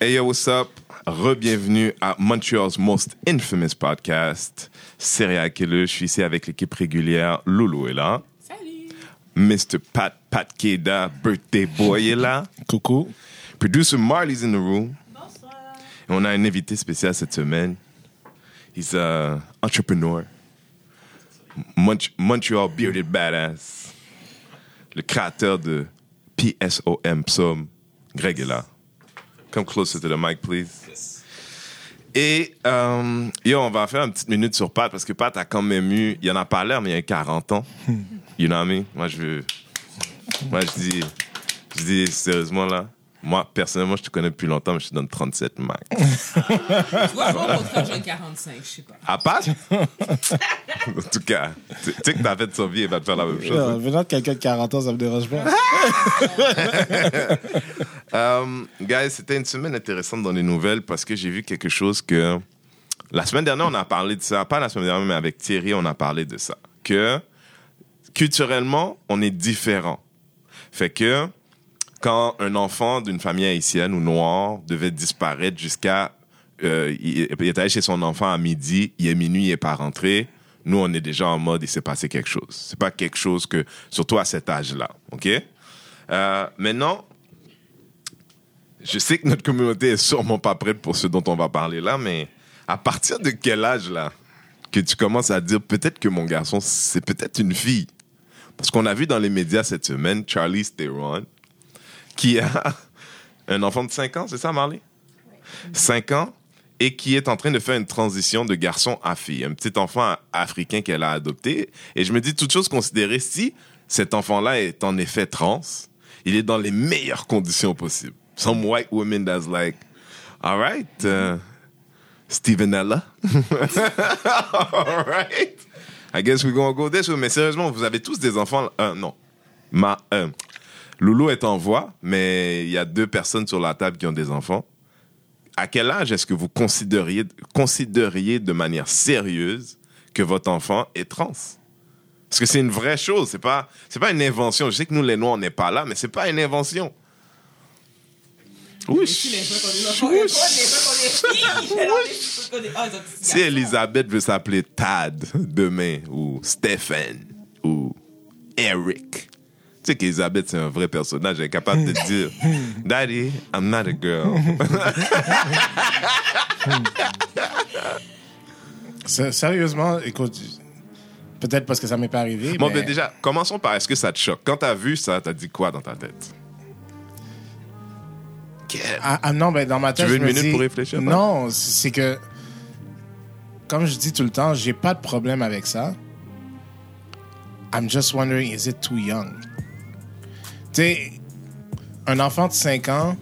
Hey yo, what's up? Re-bienvenue à Montreal's most infamous podcast, Serial Killer. Je suis ici avec l'équipe régulière. Loulou est là. Salut. Mr. Pat Pat Keda, birthday boy est là. Coucou. Producer Marley's in the room. Bonsoir. Et on a un invité spécial cette semaine. He's a entrepreneur. Mont- Montreal Bearded Badass. Le créateur de PSOM, Psom. Greg est là. Come closer to the mic, please. Et, euh, yo, on va faire une petite minute sur Pat, parce que Pat a quand même eu, il en a pas l'air, mais il y a 40 ans. You know what I mean? Moi, je veux, moi, je dis, je dis sérieusement, là, moi, personnellement, je te connais depuis longtemps, mais je te donne 37 max. Tu vois, moi, au contraire, j'ai 45, je sais pas. À Pat? en tout cas, tu tu sais que ta fête sur vie, elle va te faire la même chose. Euh, venant de quelqu'un de 40 ans, ça me dérange pas. Euh, guys, c'était une semaine intéressante dans les nouvelles parce que j'ai vu quelque chose que la semaine dernière, on a parlé de ça. Pas la semaine dernière, mais avec Thierry, on a parlé de ça. Que culturellement, on est différent. Fait que quand un enfant d'une famille haïtienne ou noire devait disparaître jusqu'à. euh, il, est allé chez son enfant à midi, il est minuit, il est pas rentré. Nous, on est déjà en mode, il s'est passé quelque chose. C'est pas quelque chose que, surtout à cet âge-là, ok? Euh, maintenant, je sais que notre communauté est sûrement pas prête pour ce dont on va parler là, mais à partir de quel âge là que tu commences à dire peut-être que mon garçon c'est peut-être une fille? Parce qu'on a vu dans les médias cette semaine Charlie Theron qui a un enfant de 5 ans, c'est ça Marley? 5 ans et qui est en train de faire une transition de garçon à fille, un petit enfant africain qu'elle a adopté et je me dis toute chose considérée si cet enfant-là est en effet trans, il est dans les meilleures conditions possibles. Some white woman that's like, all right, uh, Stevenella. all right. I guess we're gonna go this way. Mais sérieusement, vous avez tous des enfants. Euh, non. Ma, euh, Loulou est en voix, mais il y a deux personnes sur la table qui ont des enfants. À quel âge est-ce que vous considériez, considériez de manière sérieuse que votre enfant est trans? Parce que c'est une vraie chose, c'est pas, c'est pas une invention. Je sais que nous, les Noirs, on n'est pas là, mais c'est pas une invention. Oui. Si. Elisabeth veut s'appeler Tad demain, ou Stephen, ou Eric, sais qu'Elisabeth, c'est un vrai personnage. Elle est capable de dire Daddy, I'm not a girl. Sérieusement, écoute, peut-être parce que ça m'est pas arrivé. bon, mais ben déjà, commençons par est-ce que ça te choque? Quand t'as vu ça, t'as dit quoi dans ta tête? Ah, ah, non, ben dans ma tête. veux je une minute dis- pour réfléchir? Non, c'est que, comme je dis tout le temps, j'ai pas de problème avec ça. I'm just wondering, is it too young? Tu sais, un enfant de 5 ans,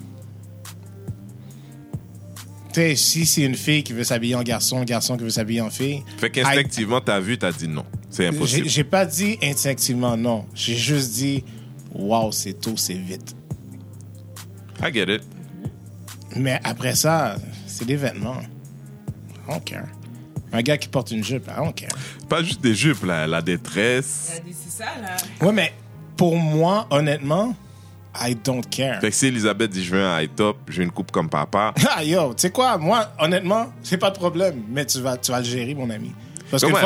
tu sais, si c'est une fille qui veut s'habiller en garçon, un garçon qui veut s'habiller en fille. Fait qu'instinctivement, t'as vu, t'as dit non. C'est impossible. j'ai pas dit instinctivement non. J'ai juste dit, wow, c'est tôt, c'est vite. I get it. Mais après ça, c'est des vêtements. I don't care. Un gars qui porte une jupe, I don't care. Pas juste des jupes, là, la détresse. C'est ça, là. Ouais, mais pour moi, honnêtement, I don't care. Fait que si Elisabeth dit je veux un high top, je veux une coupe comme papa. Ah, yo, tu sais quoi, moi, honnêtement, c'est pas de problème, mais tu vas, tu vas le gérer, mon ami. Parce qu'une fois,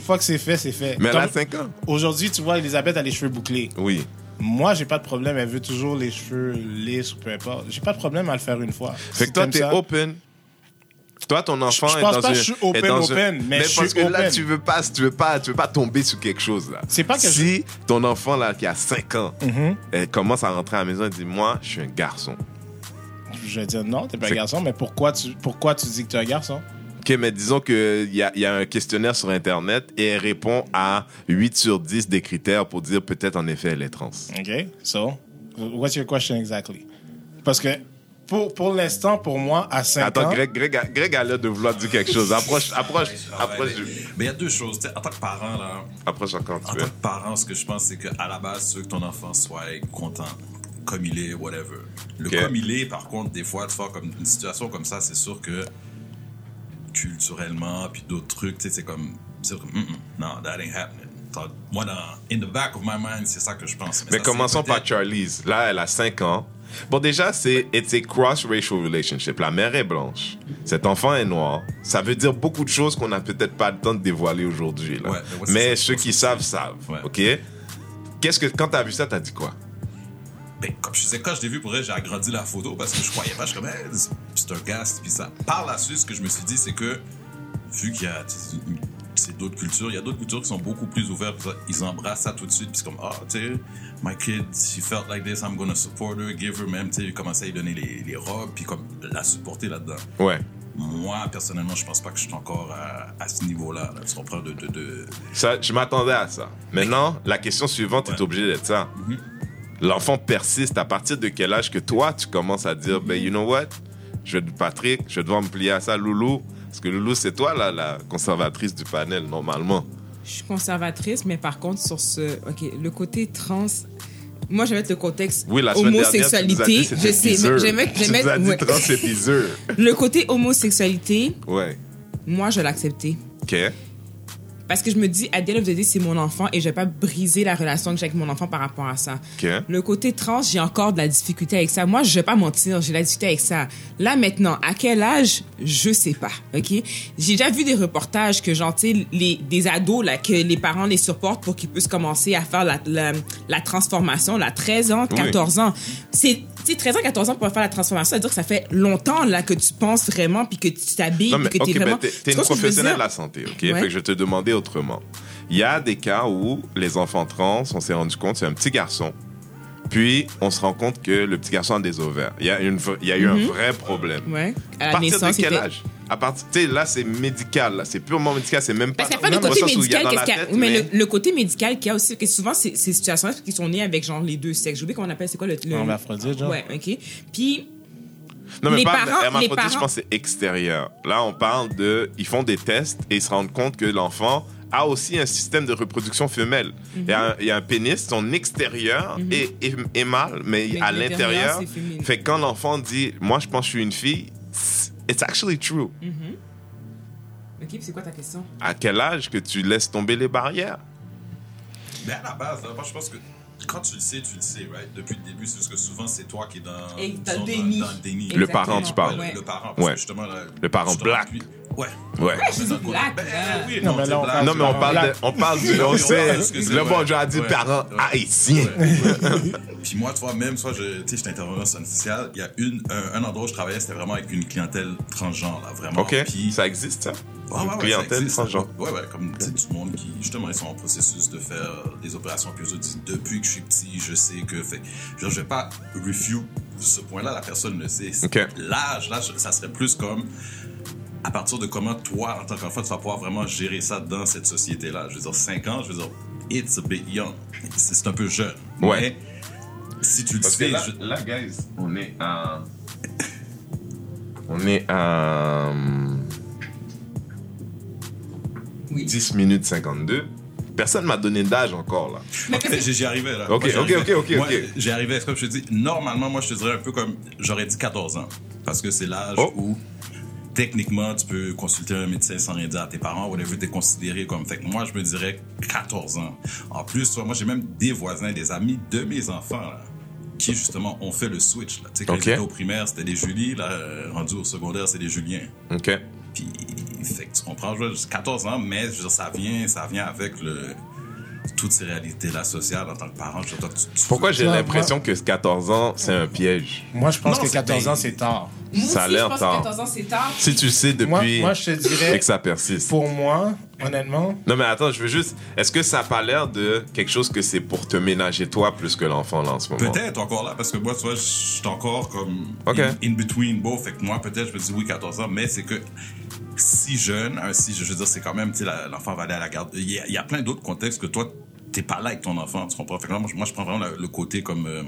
fois que c'est fait, c'est fait. Mais elle a Comme 5 ans. Aujourd'hui, tu vois, Elisabeth a les cheveux bouclés. Oui. Moi, j'ai pas de problème. Elle veut toujours les cheveux lisses ou peu importe. J'ai pas de problème à le faire une fois. Fait Si que toi, t'es open. Toi, ton enfant je est pense dans pas un- que je suis est open, dans un- open, mais je parce suis que là, open. tu veux pas, tu veux pas, tu veux pas tomber sur quelque chose là. C'est pas que si ton enfant là qui a 5 ans, Mhm. elle commence à rentrer à la maison et dit moi, je suis un garçon. Je vais dire non, t'es pas un garçon, mais pourquoi tu, pourquoi tu dis que tu es un garçon? Ok, mais disons qu'il y a, y a un questionnaire sur Internet et elle répond à 8 sur 10 des critères pour dire peut-être en effet elle est trans. OK? So, what's your question exactly? Parce que pour, pour l'instant, pour moi, à 5 Attends, ans... Greg, Greg, a- Greg a l'air de vouloir dire quelque chose. Approche, approche, approche, Mais il y a deux choses. tu sais, En tant que parent, là, approche encore en tu tant veux. que parent, ce que je pense, c'est qu'à la base, tu veux que ton enfant soit content, comme il est, whatever. Le comme il est, par contre, des fois, tu vois, comme une situation comme ça, c'est sûr que culturellement, puis d'autres trucs, tu sais, c'est comme, c'est comme, Mm-mm, non, that ain't happening. Moi, dans, in the back of my mind, c'est ça que je pense. Mais ça, commençons par Charlize. Là, elle a 5 ans. Bon, déjà, c'est it's a cross-racial relationship. La mère est blanche. Cet enfant est noir. Ça veut dire beaucoup de choses qu'on n'a peut-être pas le temps de dévoiler aujourd'hui. là. Ouais, Mais ceux qui savent, savent. Ouais. OK? Qu'est-ce que, quand t'as vu ça, t'as dit quoi? Ben, comme je disais, quand je l'ai vu, pour vrai, j'ai agrandi la photo parce que je croyais pas. Je suis comme, c'est un gars, puis ça. Par la suite, ce que je me suis dit, c'est que, vu qu'il y a, c'est d'autres cultures, il y a d'autres cultures qui sont beaucoup plus ouvertes, ils embrassent ça tout de suite, puis c'est comme, ah, tu sais, my kid, she felt like this, I'm gonna support her, give her, même, tu sais, ils commençaient à lui donner les, les robes, puis comme, la supporter là-dedans. Ouais. Moi, personnellement, je pense pas que je suis encore à, à ce niveau-là, là, tu comprends, de, de, de... Ça, je m'attendais à ça. Maintenant, la question suivante est Ouais. obligée d'être ça. Mhm. L'enfant persiste à partir de quel âge que toi, tu commences à dire, ben, you know what? Je vais, Patrick, je vais devoir me plier à ça, Loulou. Parce que Loulou, c'est toi, là, la conservatrice du panel, normalement. Je suis conservatrice, mais par contre, sur ce. OK, le côté trans. Moi, je vais mettre le contexte Oui, la dernière, homosexualité. je sais, mais je vais mettre. Je Tu vais nous as mettre dit ouais. trans, c'est bizarre. Le côté homosexualité, Ouais. moi, je l'acceptais. OK. Parce que je me dis, à the end of the day, c'est mon enfant et je vais pas briser la relation que j'ai avec mon enfant par rapport à ça. OK. Le côté trans, j'ai encore de la difficulté avec ça. Moi, je vais pas mentir, j'ai de la difficulté avec ça. Là, maintenant, à quel âge, je sais pas, OK? J'ai déjà vu des reportages que, genre, tu sais, les, des ados, là, que les parents les supportent pour qu'ils puissent commencer à faire la, la, la transformation, là, 13 ans, Oui. 14 ans. C'est, sais, 13 ans, 14 ans pour faire la transformation, ça veut dire que ça fait longtemps, là, que tu penses vraiment, puis que tu t'habilles, puis que OK, t'es ben, vraiment... t'es Tu t'es une vois ce que je veux professionnelle de la santé, OK? Ouais. Fait que je vais te demander autrement. Il y a des cas où les enfants trans, on s'est rendu compte, c'est un petit garçon. Puis, on se rend compte que le petit garçon a des ovaires. Il y a, une, il y a eu un vrai problème. Ouais. À À partir de quel âge? À partir, tu sais, là, c'est médical, là. c'est purement médical, c'est même pas. Parce qu'il n'y a pas le côté médical, qu'est-ce la qu'il y a- tête, mais, mais- le, le côté médical qu'il y a aussi, que souvent, c'est ces situations-là qui sont nées avec genre les deux sexes. J'ai oublié comment on appelle, c'est quoi le. le... Hermaphrodite, genre. Ouais, ok. Puis, Non, mais Les pas parents- hermaphrodite, les parents- je pense que c'est extérieur. Là, on parle de. Ils font des tests et ils se rendent compte que l'enfant a aussi un système de reproduction femelle. il, y a un, il y a un pénis, son extérieur est, est, est mâle, mais, Mais à l'intérieur. Fait que quand l'enfant dit Moi, je pense que je suis une fille, it's actually true. ok, puis c'est quoi ta question? À quel âge que tu laisses tomber les barrières? Mais à la base, moi, je pense que quand tu le sais, tu le sais, right? Depuis le début, c'est juste que souvent, c'est toi qui es dans, Et dans disons, le déni. dans le déni. Le parent, tu parles. Ouais. Le parent, parce Ouais. que justement, là, Le parent black. lui- Ouais. Ouais. black, Ben, oui, Non, non, mais là, on black. parle Non, mais on parle, de, black. on parle du. On sait. Le bon, j'ai dit Ouais. parents Ouais. haïtiens. Puis moi, tu vois, même, soit je, tu sais, j'étais intervenant social, il y a une, un, un endroit où je travaillais, c'était vraiment avec une clientèle transgenre, là, vraiment. OK. Puis, Ça existe, ça? Ouais, ouais, clientèle ça existe. transgenre. Ouais, ouais, comme sais, du monde qui, justement, ils sont en processus de faire des opérations. Puis eux autres disent, depuis que je suis petit, je sais que. Fait, genre, je vais pas refute ce point-là, la personne le sait. L'âge, là, ça serait plus comme. À partir de comment toi, en tant qu'enfant, tu vas pouvoir vraiment gérer ça dans cette société-là. Je veux dire, 5 ans, je veux dire, it's a bit young. C'est un peu jeune. Ouais. Mais si tu le Parce que là, je- là, guys, on est à. On est à. Oui. 10 minutes 52. Personne m'a donné d'âge encore, là. J'y arrivais là. Ok, Moi, ok, ok, ok, Moi, ok. J'y arrivais, comme je te dis, normalement, moi, je te dirais un peu comme, j'aurais dit 14 ans. Parce que c'est l'âge Oh. où, techniquement, tu peux consulter un médecin sans rien dire à tes parents, whatever, t'es considéré comme. Fait que moi, je me dirais 14 ans. En plus, moi, j'ai même des voisins, des amis de mes enfants, là, qui, justement, ont fait le switch, là. Tu sais, quand Ok. ils étaient au primaire, c'était des Julie, là, euh, rendu au secondaire, c'est des Juliens. OK. Puis, fait que tu comprends, je veux dire, 14 ans, mais je veux dire, ça vient, ça vient avec le, toutes ces réalités-là sociales en tant que parent. Je veux dire, tu- tu- Pourquoi j'ai l'impression que 14 ans, c'est un piège? Moi, je pense Non, que c'est 14 bien. ans, c'est tard. Moi Ça a l'air tard. que 14 ans, c'est tard. Si tu sais Moi, depuis. moi, je te et dirais, que ça persiste. pour moi, honnêtement, Non, mais attends, je veux juste. Est-ce que ça n'a pas l'air de quelque chose que c'est pour te ménager toi plus que l'enfant, là, en ce moment? Peut-être encore là, parce que moi, tu vois, je suis encore comme Ok. in, in between both. Fait que moi, peut-être, je me dis oui, 14 ans, mais c'est que si jeune, hein, si, je veux dire, c'est quand même, tu sais, l'enfant va aller à la garde. Il y a, il y a plein d'autres contextes que toi, t'es pas là avec ton enfant, tu comprends? Fait que là, moi, je- moi, je prends vraiment le, le côté comme euh,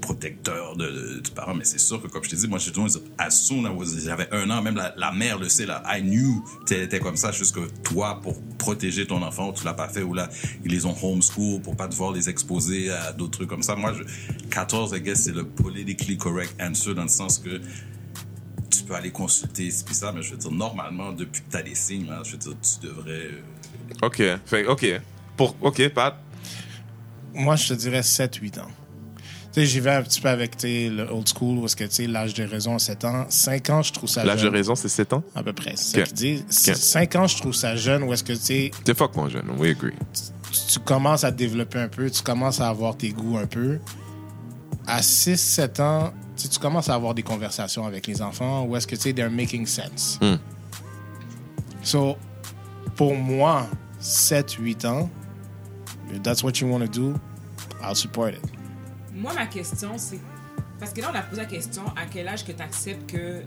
protecteur de, de- du parent, mais c'est sûr que, comme je t'ai dit, moi, j'ai toujours, as soon as j'avais un an, même la, la mère le sait, là, I knew t'étais comme ça, juste que toi, pour protéger ton enfant, tu l'as pas fait, ou là, ils les ont homeschool pour pas devoir les exposer à d'autres trucs comme ça. Moi, je, 14, I guess, c'est le politically correct answer dans le sens que tu peux aller consulter, c'est puis ça, mais je veux dire, normalement, depuis que t'as des signes, là, je veux dire, tu devrais... euh, OK. Fait, OK. Pour, OK, Pat? moi, je te dirais 7-8 ans. J'y vais un petit peu avec le old school, où est-ce que l'âge de raison, 7 ans. 5 ans, je trouve ça L'âge de jeune. raison, c'est 7 ans? À peu près, c'est Ok. qu'ils disent. Ok. 5 ans, je trouve ça jeune, où est-ce que tu sais, T'es fuck mon jeune, we agree. tu, tu commences à te développer un peu, tu commences à avoir tes goûts un peu. À 6, 7 ans, tu commences à avoir des conversations avec les enfants, où est-ce que tu sais, they're making sense. Hmm. So, pour moi, 7, 8 ans, if that's what you want to do, I'll support it. Moi, ma question, c'est. Parce que là, on a posé la question à quel âge que tu acceptes que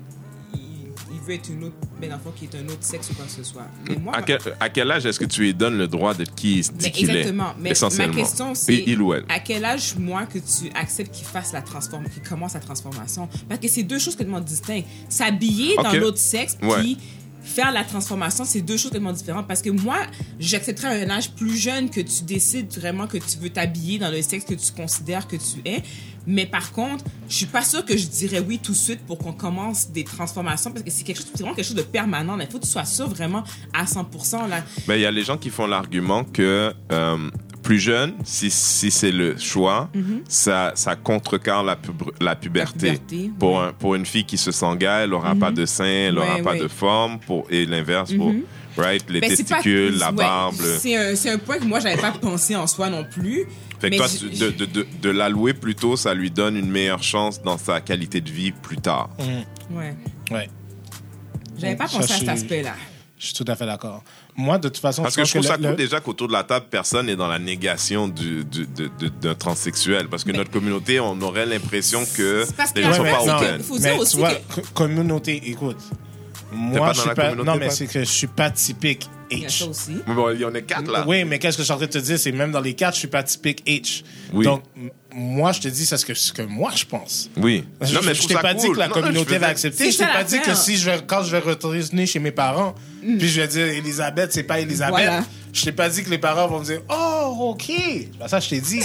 il, veut être une autre ben enfant qui est un autre sexe ou quoi que ce soit. Mais moi, À ma- quel, à quel âge est-ce que tu lui donnes le droit d'être qui il dit qu'il est? exactement. Mais ma essentiellement? question, c'est à quel âge, moi, que tu acceptes qu'il fasse la transformation, qu'il commence la transformation? Parce que c'est deux choses complètement distinctes. S'habiller dans l'autre sexe, puis faire la transformation, c'est deux choses tellement différentes. Parce que moi, j'accepterais à un âge plus jeune que tu décides vraiment que tu veux t'habiller dans le sexe que tu considères que tu es. Mais par contre, je suis pas sûre que je dirais oui tout de suite pour qu'on commence des transformations parce que c'est quelque chose, vraiment quelque chose de permanent. Il faut que tu sois sûr vraiment à 100%. Là. Ben, il y a les gens qui font l'argument que euh, plus jeune, si, si c'est le choix, ça, ça contrecarre la, pub- la puberté. Mhm. La puberté, pour, ouais. Mhm. un- pour une fille qui se sent gay, elle n'aura pas de sein, elle n'aura Ouais, pas ouais. de forme, pour, et l'inverse pour right, les Ben, pas- testicules, la ouais, barbe. C'est un, c'est un point que moi, j'avais pas pensé en soi non plus. Fait que Mais toi, je- de, de, de, de l'allouer plus tôt, ça lui donne une meilleure chance dans sa qualité de vie plus tard. Ouais. Ouais, J'avais pas Ça, pensé à cet aspect-là. je suis tout à fait d'accord. Moi, de toute façon, Parce que je trouve ça le- cool le- déjà qu'autour de la table, personne n'est dans la négation du, d'un transsexuel. Parce que Mais- notre communauté, on aurait l'impression que C'est parce que les gens sont pas open. faut mais aussi tu vois, que- co- communauté, écoute. pas Moi, dans je suis la pas. Non, mais c'est que je suis pas typique Il y a ça H. aussi. Mais bon, il y en a quatre là. Oui, mais qu'est-ce que je suis en train de te dire, c'est même dans les quatre, je suis pas typique H. Oui. Donc, moi, je te dis, c'est ce que, ce que moi, je pense. Oui. Je, non, mais je je, t'ai pas dit que la Non, communauté va accepter. Je t'ai pas dit que si je vais, quand je vais retourner chez mes parents, puis je vais dire Elisabeth, c'est pas Elisabeth. Voilà. Je t'ai pas dit que les parents vont me dire Oh, OK. Pas ça je t'ai dit.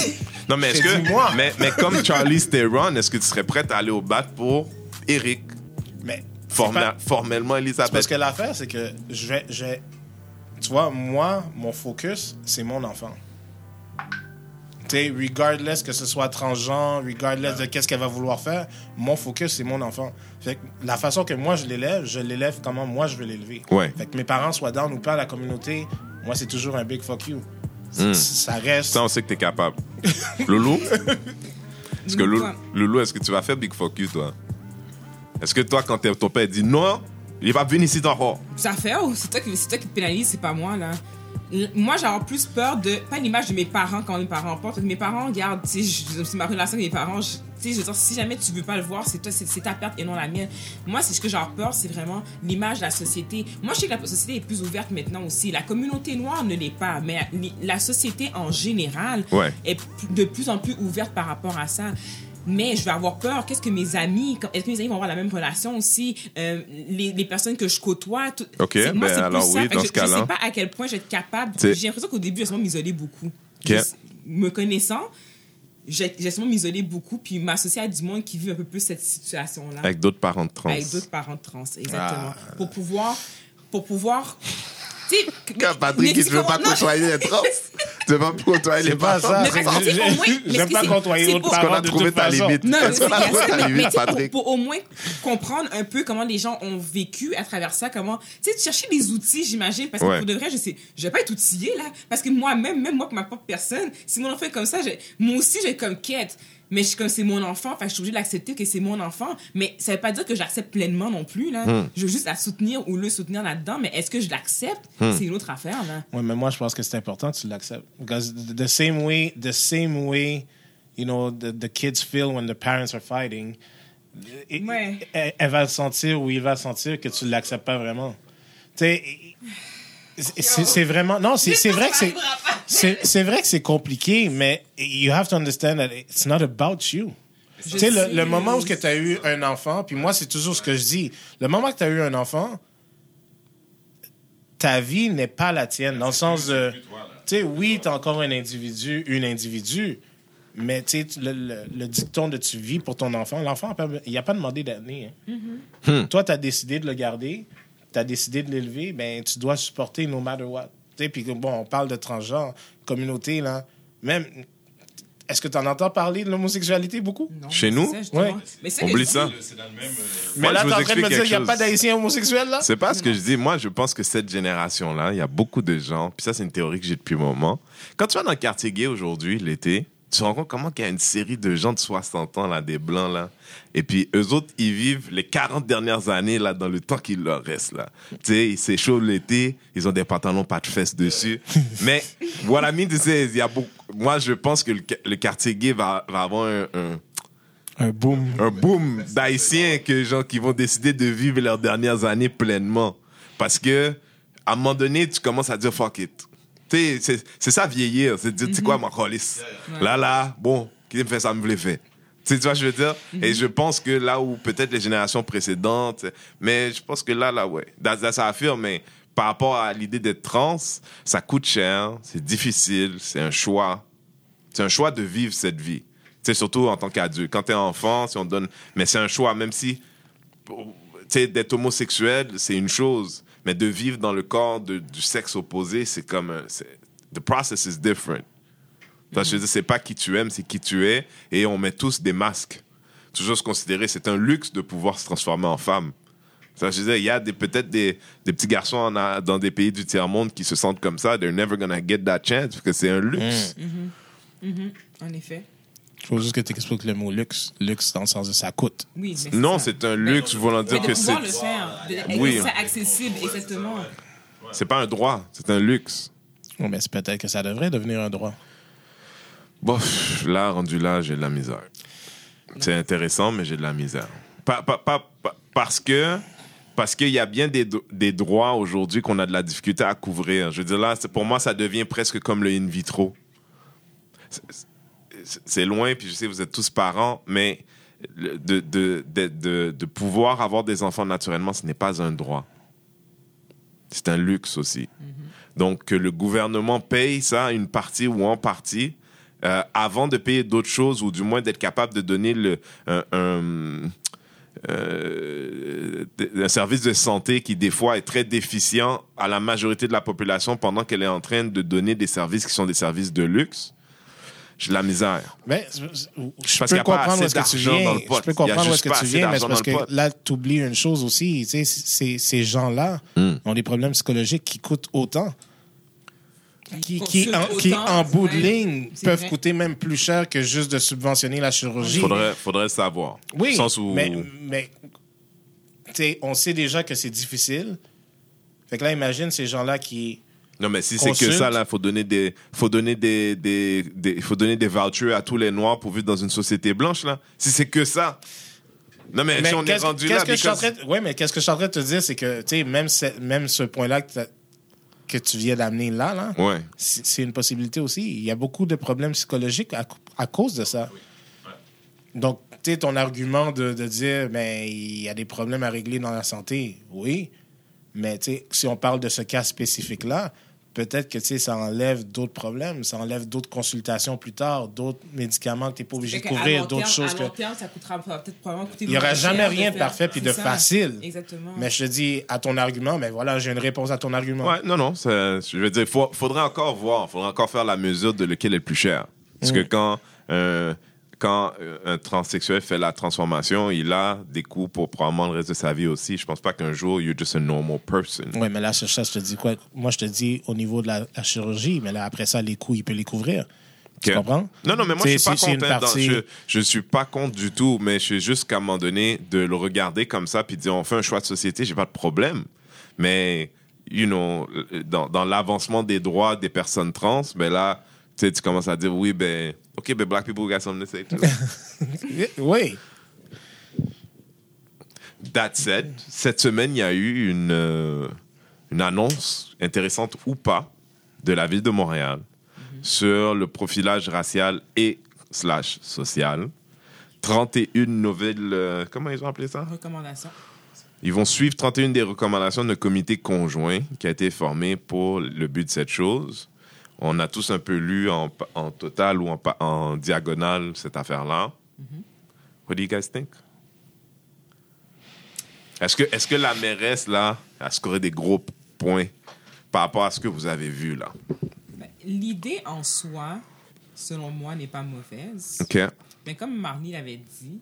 Non, mais est-ce que. moi. Mais, mais comme Charlie Theron, est-ce que tu serais prête à aller au bat pour Eric, Mais c'est forma- pas- formellement Elisabeth? parce que l'affaire, c'est que je vais, je vais- Tu vois, moi, mon focus, c'est mon enfant. Tu sais, regardless que ce soit transgenre, regardless de qu'est-ce qu'elle va vouloir faire, mon focus, c'est mon enfant. Fait que la façon que moi, je l'élève, je l'élève comment moi, je veux l'élever. Ouais. Fait que mes parents soient down ou pas, la communauté, moi, c'est toujours un big fuck you. Hmm. Ça reste... Ça, on sait que t'es capable. Loulou? Est-ce que Loulou, est-ce que tu vas faire Big Fuck You, toi? Est-ce que toi, quand ton père dit non, il va venir ici encore? Ça fait, oh, c'est toi, qui- c'est toi qui te pénalise, c'est pas moi, là. Moi, j'ai avoir plus peur de. Pas l'image de mes parents quand mes parents portent. Mes parents, regarde, tu sais, je- c'est ma relation avec mes parents. je- Tu sais, je veux dire, si jamais tu veux pas le voir, c'est toi, c'est c'est ta perte et non la mienne. Moi, c'est ce que j'ai peur, c'est vraiment l'image de la société. Moi, je sais que la société est plus ouverte maintenant aussi. La communauté noire ne l'est pas, mais la société en général Ouais. est de plus en plus ouverte par rapport à ça. Mais je vais avoir peur. Qu'est-ce que mes amis, est-ce que mes amis vont avoir la même relation aussi? Euh, les, les personnes que je côtoie. tout- Ok, moi, ben alors oui, dans je, ce cas-là. Je sais pas à quel point je vais être capable. J'ai l'impression qu'au début, j'ai m'isoler beaucoup. Je- me connaissant, j'ai sûrement m'isoler beaucoup puis m'associer à du monde qui vit un peu plus cette situation-là. Avec d'autres parents de trans. Avec d'autres parents trans, exactement. Ah. Pour pouvoir. Pour pouvoir. Quand Patrick, il ne veut pas côtoyer les trans. Tu veux pas côtoyer les pas ça. J'aime pas côtoyer d'autres pour- Parce qu'on a de trouvé ta limite. Est-ce qu'on a trouvé ta limite, Patrick? Pour, au moins comprendre un peu comment les gens ont vécu à travers ça, comment. Tu sais, chercher des outils, j'imagine, parce que pour de vrai, je sais, je vais pas être outillée, là. Parce que moi-même, même moi, pour ma propre personne, si mon enfant est comme ça, moi aussi, j'ai comme quête. Mais je suis comme c'est mon enfant, enfin, je suis obligée d'accepter que c'est mon enfant. Mais ça veut pas dire que j'accepte pleinement non plus, là. Hmm. Je veux juste la soutenir ou le soutenir là-dedans, mais est-ce que je l'accepte? Hmm. C'est une autre affaire, là. Ouais, mais moi, je pense que c'est important que tu l'acceptes. Because the same way, the same way, you know, the, the kids feel when the parents are fighting, Ouais. elle, elle va sentir ou il va sentir que tu l'acceptes pas vraiment. Tu sais, c'est- vraiment, non, c'est c'est vrai que c'est, c'est c'est vrai que c'est compliqué, mais you have to understand that it's not about you. Tu sais, le, le moment où tu as eu un enfant, puis moi, c'est toujours ce que je dis, le moment que tu as eu un enfant, ta vie n'est pas la tienne, dans le sens de... Tu sais, oui, tu es encore un individu, une individu, mais tu sais, le, le, le dicton de tu vis pour ton enfant, l'enfant, a pas- il n'a pas demandé d'année. hein. Toi, tu as décidé de le garder, tu as décidé de l'élever, ben tu dois supporter no matter what. Tu sais, puis bon, on parle de transgenre, communauté, là, même Est-ce que tu en entends parler de l'homosexualité beaucoup? Non, Chez nous? justement. Ouais. Mais Oublie ça. C'est dans le même. euh, Mais Moi, là, vous en train de me dire qu'il n'y a pas d'haïtiens homosexuels, là? C'est pas ce que je dis. Moi, je pense que cette génération-là, il y a beaucoup de gens, puis ça, c'est une théorie que j'ai depuis un moment. Quand tu vas dans le quartier gay aujourd'hui, l'été, tu te rends compte comment qu'il y a une série de gens de 60 ans, là, des blancs, là? Et puis, eux autres, ils vivent les 40 dernières années, là, dans le temps qu'il leur reste, là. Tu sais, ils s'échauffent l'été, ils ont des pantalons pas de fesses dessus. Mais, voilà, mine, tu sais, il y a beaucoup. Moi, je pense que le, le quartier gay va, va avoir un- un, Un boom. un boom d'haïtiens que gens qui vont décider de vivre leurs dernières années pleinement parce que à un moment donné tu commences à dire fuck it c'est ça vieillir c'est dire tu sais quoi ma calice là là bon qui me fait ça me voulait faire tu vois, je veux dire, et je pense que là où peut-être les générations précédentes, mais je pense que là, là, ouais, ça, affirme, mais par rapport à l'idée d'être trans, ça coûte cher, c'est difficile, c'est un choix, c'est un choix de vivre cette vie. Tu sais, surtout en tant qu'adulte. Quand t'es enfant, si on donne. Mais c'est un choix, même si. Tu sais, d'être homosexuel, c'est une chose. Mais de vivre dans le corps du sexe opposé, c'est comme. The process is different. Tu vois, Je veux c'est pas qui tu aimes, c'est qui tu es. Et on met tous des masques. Toujours se considérer, c'est un luxe de pouvoir se transformer en femme. Ça, je dire, il y a peut-être des, des petits garçons dans des pays du tiers-monde qui se sentent comme ça. They're never gonna get that chance parce que c'est un luxe. En effet. Il faut juste que tu expliques le mot luxe. Luxe dans le sens de ça coûte. Oui, mais Non, c'est un luxe voulant dire de que pouvoir le c'est faire, de, Oui. c'est accessible, exactement. c'est pas un droit, c'est un luxe. Bon, mais c'est peut-être que ça devrait devenir un droit. Bon, pff, là, rendu là, j'ai de la misère. C'est intéressant, mais j'ai de la misère. Pas, pas- pas- pas- parce que parce qu'il y a bien des, des droits aujourd'hui qu'on a de la difficulté à couvrir. Je veux dire, là, c'est- pour moi, ça devient presque comme le in vitro. C'est- loin, puis je sais, vous êtes tous parents, mais de, de, de, pouvoir avoir des enfants naturellement, ce n'est pas un droit. C'est un luxe aussi. Donc, que le gouvernement paye ça, une partie ou en partie, euh, avant de payer d'autres choses, ou du moins d'être capable de donner le, un, un, euh, un service de santé qui, des fois, est très déficient à la majorité de la population pendant qu'elle est en train de donner des services qui sont des services de luxe. J'ai de la misère. Mais je Parce peux comprendre où est-ce que tu viens. Je peux comprendre où est-ce que tu viens, mais parce que là, tu oublies une chose aussi. Tu sais, ces gens-là Hmm. ont des problèmes psychologiques qui coûtent autant. Qui, qui, en, qui, en bout de ligne, peuvent vrai. coûter même plus cher que juste de subventionner la chirurgie. Faudrait, faudrait savoir. Oui, Au sens où... mais, mais tu sais, on sait déjà que c'est difficile. Fait que là, imagine ces gens-là qui... Non, mais si c'est que ça, là, faut donner des, faut donner des, des, des- faut donner des vouchers à tous les noirs pour vivre dans une société blanche, là. Si c'est que ça. Non, mais, Mais si on est qu'est-ce rendu là, que je suis en because- train de- ouais, mais qu'est-ce que je suis en train de te dire, c'est que, tu sais, même, ce- même ce point-là que, tu viens d'amener là, là, Ouais. c'est une possibilité aussi. Il y a beaucoup de problèmes psychologiques à, à cause de ça. Donc, tu sais, ton argument de, de dire, mais il y a des problèmes à régler dans la santé, oui. Mais, tu sais, si on parle de ce cas spécifique-là, peut-être que, tu sais, ça enlève d'autres problèmes, ça enlève d'autres consultations plus tard, d'autres médicaments que tu n'es pas obligé de couvrir, d'autres choses à que... long terme, ça coûtera ça va peut-être probablement coûter Il n'y aura jamais rien de parfait puis de ça. facile. Exactement. Mais je te dis, à ton argument, mais voilà, j'ai une réponse à ton argument. Ouais, non, non. ça- je veux dire, faut, faudrait encore voir, faudrait encore faire la mesure de lequel est le plus cher. Parce que quand, euh, quand euh, un transsexuel fait la transformation, il a des coûts pour probablement le reste de sa vie aussi. Je pense pas qu'un jour, you're just a normal person. Oui, mais là, sur ça, je te dis quoi? Moi, je te dis au niveau de la, la chirurgie, mais là, après ça, les coûts, il peut les couvrir. Tu comprends? Non, non, mais moi, je suis pas une contre. hein, dans- partie- je, je suis pas contre du tout, mais je suis juste qu'à un moment donné, de le regarder comme ça, puis de dire, on fait un choix de société, j'ai pas de problème. Mais, you know, dans, dans l'avancement des droits des personnes trans, ben là, tu sais, tu commences à dire, oui, ben, OK, ben, black people got something to say. too. Oui. That said, cette semaine, il y a eu une, euh, une annonce, intéressante ou pas, de la ville de Montréal sur le profilage racial et slash social. 31 nouvelles... euh, comment ils ont appelé ça? Recommandation. Ils vont suivre 31 des recommandations d'un comité conjoint qui a été formé pour le but de cette chose. On a tous un peu lu en, en total ou en, diagonale cette affaire-là. What do you guys think? Est-ce que, est que la mairesse, là, a scoré des gros points par rapport à ce que vous avez vu, là? Ben, L'idée en soi, selon moi, n'est pas mauvaise. OK. Mais comme Marnie l'avait dit,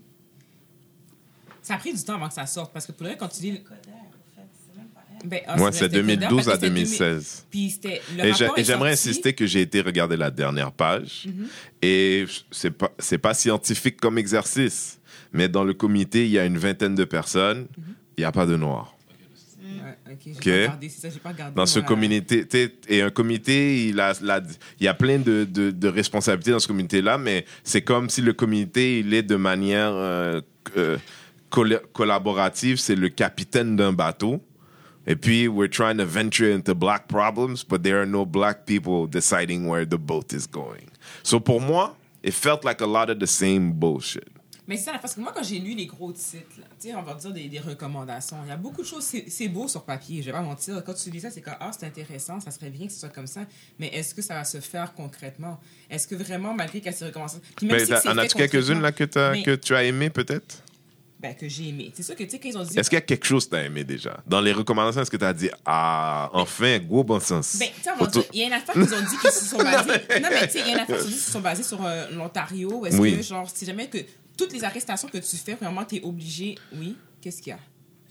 ça a pris du temps avant que ça sorte. Parce que pour le quand tu lis. Coder, en fait, c'est même pas elle. Ben, ah, Moi, c'est c'était Coder 2012 parce à que c'était 2016. Puis c'était. le Et j'aimerais insister que j'ai été regarder la dernière page. Mhm. Et c'est pas, c'est pas scientifique comme exercice. Mais dans le comité, il y a une vingtaine de personnes. Mhm. Il n'y a pas de noirs. Ouais, ok, j'ai Ok. pas regardé, c'est ça, j'ai pas regardé. Dans ce voilà. comité, et un comité, il, a, la- il y a plein de, de, de responsabilités dans ce comité-là, mais c'est comme si le comité, il est de manière euh, euh, colla- collaborative, c'est le capitaine d'un bateau. Et puis, we're trying to venture into black problems, but there are no black people deciding where the boat is going. So pour moi, it felt like a lot of the same bullshit. Mais c'est ça, parce que moi, quand j'ai lu les gros titres, là, on va dire des, des recommandations, il y a beaucoup de choses, c'est beau sur papier, je vais pas mentir. Quand tu lis ça, c'est comme, ah, c'est intéressant, ça serait bien que ce soit comme ça, mais est-ce que ça va se faire concrètement? Est-ce que vraiment, malgré qu'il y a ces recommandations. Puis même Mais si en as-tu quelques-unes là que, Mais- que tu as aimé peut-être? Ben, que j'ai aimé. C'est sûr que, tu sais, quand ils ont dit. Est-ce qu'il y a quelque chose que tu as aimé déjà? Dans les recommandations, est-ce que tu as dit, ah, enfin, gros bon sens? Ben, tu sais, il y a une affaire qu'ils ont dit qu'ils se sont basés. non, mais tu sais, il y a une affaire qu'ils ont dit qu'ils se sont basés sur euh, l'Ontario. Est-ce Oui. que, genre, si jamais que toutes les arrestations que tu fais, vraiment, tu es obligé. Oui, qu'est-ce qu'il y a?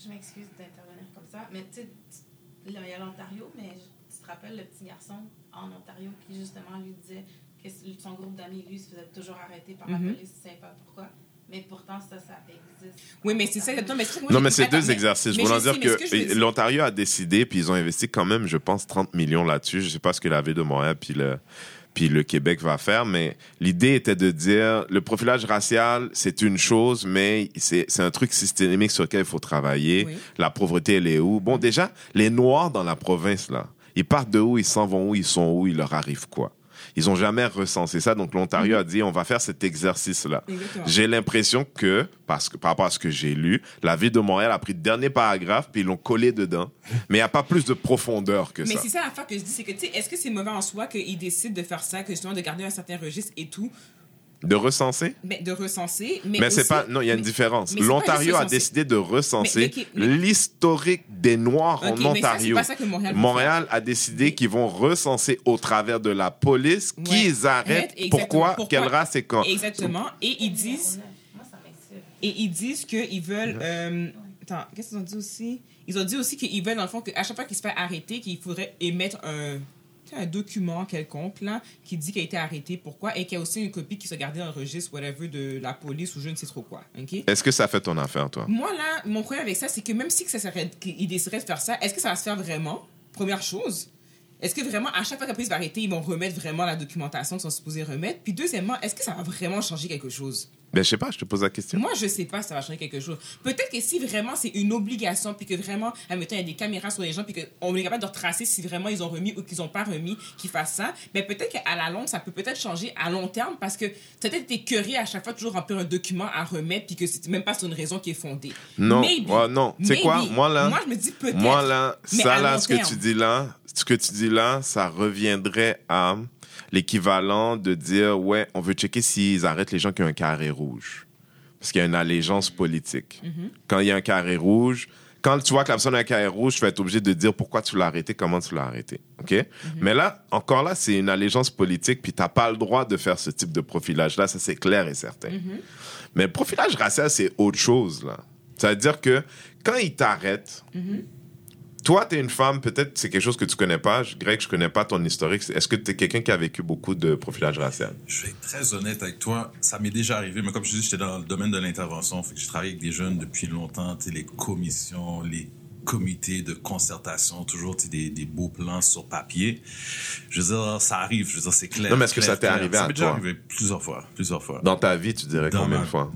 Je m'excuse d'intervenir comme ça, mais tu sais, il y a l'Ontario, mais tu te rappelles le petit garçon en Ontario qui, justement, lui disait que son groupe d'amis, lui, se faisait toujours arrêter par la Mhm. police, il ne savait pas pourquoi. Mais pourtant, ça, ça existe. Oui, mais c'est ça, exactement. Mais moi, Non, mais c'est deux mais- exercices. Je voulais dire que l'Ontario a décidé, puis ils ont investi quand même, je pense, 30 millions là-dessus. Je sais pas ce que la ville de Montréal puis le, puis le Québec va faire, mais l'idée était de dire le profilage racial, c'est une chose, mais c'est c'est un truc systémique sur lequel il faut travailler. Oui. La pauvreté, elle est où? Bon, déjà, les Noirs dans la province, là, ils partent de où, ils s'en vont où, ils sont où, il leur arrive quoi? Ils ont jamais recensé ça, donc l'Ontario a dit on va faire cet exercice-là. J'ai l'impression que, parce que, par rapport à ce que j'ai lu, la ville de Montréal a pris le dernier paragraphe puis ils l'ont collé dedans. Mais il n'y a pas plus de profondeur que Mais ça. c'est ça l'affaire que je dis, c'est que, tu sais, est-ce que c'est mauvais en soi qu'ils décident de faire ça, que justement de garder un certain registre et tout, De recenser? mais de recenser, mais. Mais c'est pas. Non, il y a une mais- différence. L'Ontario a décidé de recenser l'historique des Noirs en mais ça, c'est Ontario. pas ça que Montréal Montréal a décidé qu'ils vont recenser au travers de la police Ouais. qui ils arrêtent, pourquoi, Pourquoi? quelle race et quand? Exactement. Et ils disent. Et ils disent qu'ils veulent. euh, attends, qu'est-ce qu'ils ont dit aussi? Ils ont dit aussi qu'ils veulent, dans le fond, qu'à chaque fois qu'il se fait arrêter, qu'il faudrait émettre un, un document quelconque, là, qui dit qu'il a été arrêté, pourquoi, et qu'il y a aussi une copie qui soit gardée dans le registre, whatever, de la police ou je ne sais trop quoi. OK? Est-ce que ça fait ton affaire, toi? Moi, là, mon problème avec ça, c'est que même si que ça serait, de faire ça, est-ce que ça va se faire vraiment? Première chose. Est-ce que vraiment, à chaque fois que la police va arrêter, ils vont remettre vraiment la documentation qu'ils sont supposés remettre? Puis deuxièmement, est-ce que ça va vraiment changer quelque chose? Ben, je sais pas, je te pose la question. moi, je sais pas si ça va changer quelque chose. Peut-être que si vraiment c'est une obligation, puis que vraiment, admettons, il y a des caméras sur les gens, puis qu'on est capable de retracer si vraiment ils ont remis ou qu'ils n'ont pas remis, qu'ils fassent ça, mais peut-être qu'à la longue, ça peut peut-être changer à long terme parce que tu as peut-être été curé à chaque fois, toujours remplir un document à remettre, puis que c'est même pas sur une raison qui est fondée. Non, Maybe. ouais, non. Tu sais quoi, moi, là- Moi, je me dis peut-être. Moi, là, ça, là, ce que tu dis là, ce que tu dis là, ça reviendrait à l'équivalent de dire, ouais, on veut checker s'ils arrêtent les gens qui ont un carré rouge. Parce qu'il y a une allégeance politique. Mm-hmm. Quand il y a un carré rouge, quand tu vois que la personne a un carré rouge, tu vas être obligé de dire pourquoi tu l'as arrêté, comment tu l'as arrêté. OK? Mm-hmm. Mais là, encore là, c'est une allégeance politique, puis tu n'as pas le droit de faire ce type de profilage-là, ça c'est clair et certain. Mm-hmm. Mais le profilage racial, c'est autre chose, là. C'est-à-dire que quand ils t'arrêtent, toi, tu es une femme, peut-être c'est quelque chose que tu connais pas. Je- Greg, je connais pas ton historique. Est-ce que tu es quelqu'un qui a vécu beaucoup de profilage racial? Je vais être très honnête avec toi. Ça m'est déjà arrivé, mais comme je dis, j'étais dans le domaine de l'intervention. Fait que j'ai travaillé avec des jeunes depuis longtemps. Les commissions, les comités de concertation, toujours des, des beaux plans sur papier. Je veux dire, ça arrive. Je veux dire, c'est clair. Non, mais est-ce que ça t'est arrivé Ça à m'est déjà toi? arrivé plusieurs fois. Plusieurs fois. Dans ta vie, tu dirais Dans combien ma- de fois?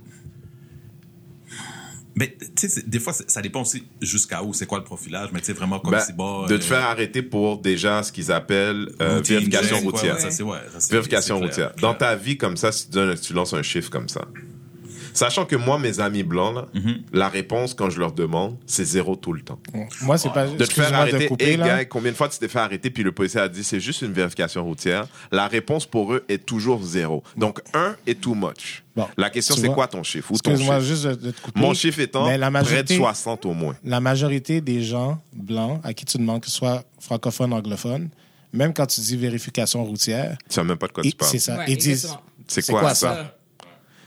Mais tu sais, des fois, ça dépend aussi jusqu'à où, c'est quoi le profilage. Mais tu sais, vraiment comme Ben, si bon. de euh, te faire arrêter pour déjà ce qu'ils appellent euh, routine, vérification ouais, routière. ouais, ça, ouais, ça, Vérification clair, routière. clair. Dans ta vie, comme ça, si tu, donnes, tu lances un chiffre comme ça. Sachant que moi, mes amis blancs, là, Mhm. la réponse, quand je leur demande, c'est zéro tout le temps. Moi, c'est pas. De te faire arrêter, couper, hey, gars, combien de fois tu t'es fait arrêter, puis le policier a dit c'est juste une vérification routière. La réponse pour eux est toujours zéro. Donc, un est too much. Bon, la question, c'est quoi ton chiffre? Ou ton Excuse-moi juste de, te couper. Mon chiffre étant Mais la près de majorité- 60 au moins. La majorité des gens blancs à qui tu demandes que ce soit francophone, anglophone, même quand tu dis vérification routière, Tu sais même pas de quoi tu ils- parles. c'est ça. Ouais, ils disent. C'est c'est quoi, quoi ça?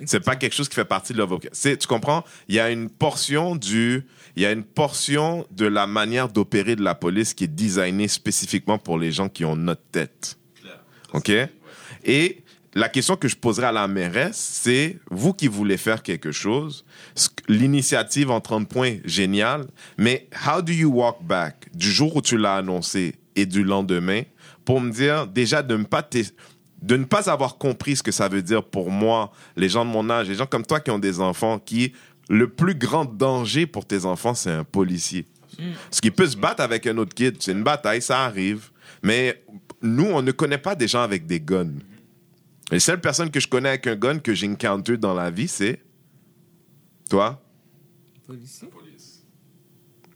C'est pas quelque chose qui fait partie de vocabulaire. C'est- Tu comprends? Il y a une portion du, il y a une portion de la manière d'opérer de la police qui est designée spécifiquement pour les gens qui ont notre tête. OK? Et la question que je poserai à la mairesse, c'est vous qui voulez faire quelque chose, l'initiative en 30 points, génial, mais how do you walk back? Du jour où tu l'as annoncé et du lendemain pour me dire déjà de ne pas de ne pas avoir compris ce que ça veut dire pour moi, les gens de mon âge, les gens comme toi qui ont des enfants, qui le plus grand danger pour tes enfants, c'est un policier. Ce qui peut se battre avec un autre kid, c'est une bataille, ça arrive. Mais nous, on ne connaît pas des gens avec des guns. Les seules personnes que je connais avec un gun que j'ai encounter dans la vie, c'est toi. Policier?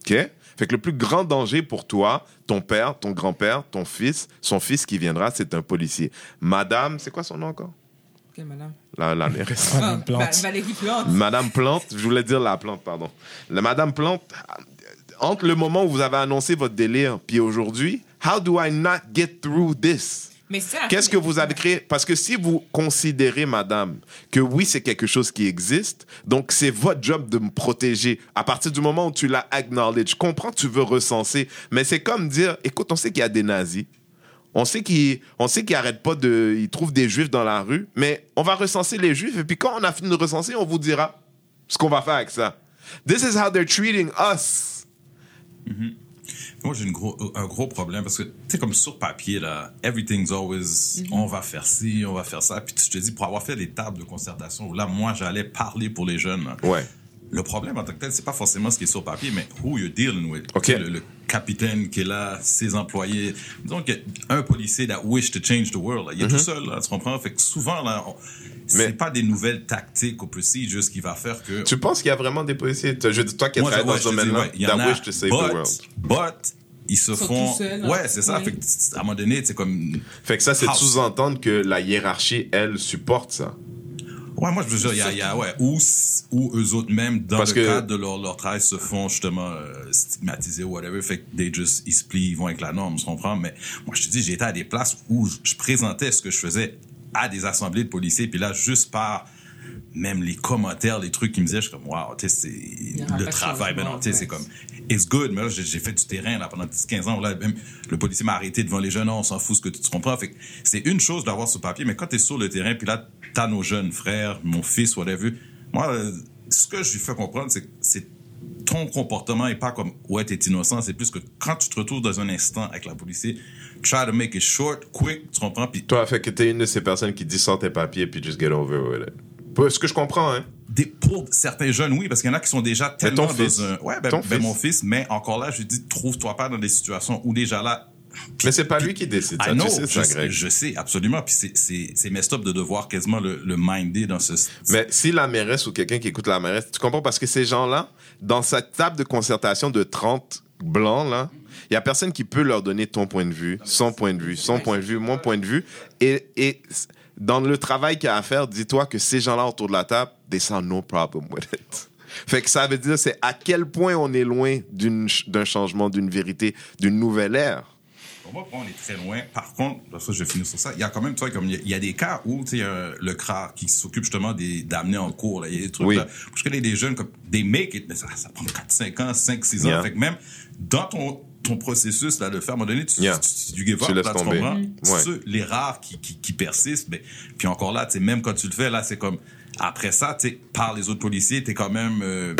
OK? Fait que le plus grand danger pour toi, ton père, ton grand-père, ton fils, son fils qui viendra, c'est un policier. Madame, c'est quoi son nom encore? Quelle madame? La, la mairesse. Madame Plante. Va- Valérie Plante. Madame Plante, je voulais dire la plante, pardon. La Madame Plante, entre le moment où vous avez annoncé votre délire puis aujourd'hui, how do I not get through this? Qu'est-ce que vous avez créé? Parce que si vous considérez, madame, que oui, c'est quelque chose qui existe, donc c'est votre job de me protéger. À partir du moment où tu l'as acknowledge, je comprends que tu veux recenser, mais c'est comme dire, écoute, on sait qu'il y a des nazis. On sait qu'ils on sait qu'ils arrêtent pas de ils trouvent des juifs dans la rue, mais on va recenser les juifs et puis quand on a fini de recenser, on vous dira ce qu'on va faire avec ça. This is how they're treating us. Moi, j'ai une gros, un gros problème parce que, tu sais, comme sur papier, là, everything's always, on va faire ci, on va faire ça. Puis je te dis, pour avoir fait des tables de concertation où là, moi, j'allais parler pour les jeunes. là. Ouais. Le problème en tant que tel, c'est pas forcément ce qui est sur papier, mais who you're dealing with. Ok. Tu sais, Le, le capitaine qui est là, ses employés. Disons qu'un policier that wish to change the world, là, il est tout seul, là, tu comprends? Fait que souvent, là, on- c'est. Mais- pas des nouvelles tactiques au procedures qui va faire que... Tu penses qu'il y a vraiment des policiers? Je dire, toi qui travailles dans ce dis, domaine-là, ouais, il y en that a, wish to save but, the world. But, ils se Ils sont font. hein. ouais, c'est ça. Ouais. Fait que, à un moment donné, c'est comme. Fait que ça, c'est sous-entendre que la hiérarchie, elle, supporte ça. Ouais, moi, je veux dire, il y a, il y a- ouais, ou, ou eux autres même, dans Parce le que- cadre de leur, leur travail, se font justement euh, stigmatiser ou whatever. Fait que they just, ils se plient, ils vont avec la norme, tu comprends? Mais moi, je te dis, j'étais à des places où je présentais ce que je faisais à des assemblées de policiers, puis là, juste par même les commentaires, les trucs qu'ils me disaient, je suis comme, wow, tu sais, c'est le travail. Ben non, tu sais, ouais. c'est comme, it's good, mais là, j'ai fait du terrain, là, pendant 10-15 ans, là, même, le policier m'a arrêté devant les jeunes, non, on s'en fout ce que tu, tu comprends. Fait que c'est une chose d'avoir ce papier, mais quand t'es sur le terrain, puis là, t'as nos jeunes frères, mon fils, whatever, moi, euh, ce que je lui fais comprendre, c'est que c'est ton comportement est pas comme ouais t'es innocent c'est plus que quand tu te retrouves dans un instant avec la policier try to make it short quick tu comprends? Puis Toi, fait que t'es une de ces personnes qui dit sors tes papiers puis just get over with it. Ce que je comprends, hein. des, pour certains jeunes oui parce qu'il y en a qui sont déjà Mais ton tellement fils. dans un ouais ben, Ton ben, fils. mon fils mais encore là je lui dis trouve-toi pas dans des situations où déjà là Mais c'est pas lui qui décide ça, know, tu sais je, Greg. je sais absolument puis c'est messed up de devoir quasiment le, le minder dans ce Mais si la mairesse ou quelqu'un qui écoute la mairesse, tu comprends? Parce que ces gens-là, dans cette table de concertation de 30 blancs, là, il y a personne qui peut leur donner ton point de vue, son point de vue, son point de vue, mon point de vue. Et, et dans le travail qu'il y a à faire, dis-toi que ces gens-là autour de la table, they saw no problem with it. Fait que ça veut dire, c'est à quel point on est loin d'un changement, d'une vérité, d'une nouvelle ère. Pour moi, on est très loin. Par contre, ça, je vais finir sur ça. Il y a quand même, tu comme il y a- il y, a des cas où, tu sais, le CRA qui s'occupe justement d'amener en cours. Il y a des trucs Oui. là. Je connais des jeunes comme des make it, mais ça, ça prend 4, 5 ans, 5, 6 ans. Yeah. Fait que même dans ton, ton processus là, de faire, à un moment donné, tu, Yeah. tu, tu, tu give up, laisses là, tu tomber. comprends? Mm. Ouais. Ceux, les rares qui, qui, qui persistent, mais, puis encore là, tu sais, même quand tu le fais, là, c'est comme, après ça, tu sais, par les autres policiers, t'es quand même, euh,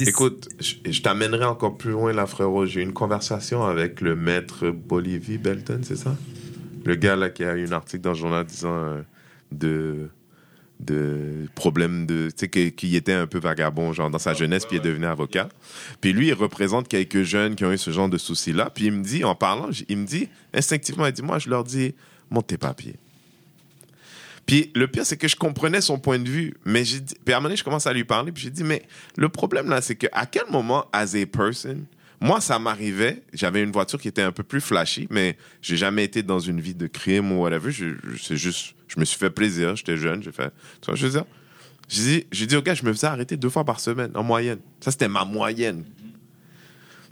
Écoute, je, je t'amènerai encore plus loin, là, frérot. J'ai eu une conversation avec le maître Bolivie Belton, c'est ça? Le gars, là, qui a eu un article dans le journal disant euh, de, de problèmes de. Tu sais, qu'il était un peu vagabond, genre, dans sa jeunesse, puis il est devenu avocat. Puis lui, il représente quelques jeunes qui ont eu ce genre de soucis-là. Puis il me dit, en parlant, il me dit, instinctivement, il dit, moi, je leur dis, monte tes papiers. Puis le pire, c'est que je comprenais son point de vue, mais j'ai puis à un moment je commence à lui parler, puis j'ai dit, mais le problème là, c'est que à quel moment, as a person, moi, ça m'arrivait, j'avais une voiture qui était un peu plus flashy, mais j'ai jamais été dans une vie de crime ou whatever. Je- c'est juste, je me suis fait plaisir, j'étais jeune, j'ai fait, tu vois, je veux dire, j'ai dit, j'ai dit au gars, je me faisais arrêter deux fois par semaine, en moyenne. Ça, c'était ma moyenne.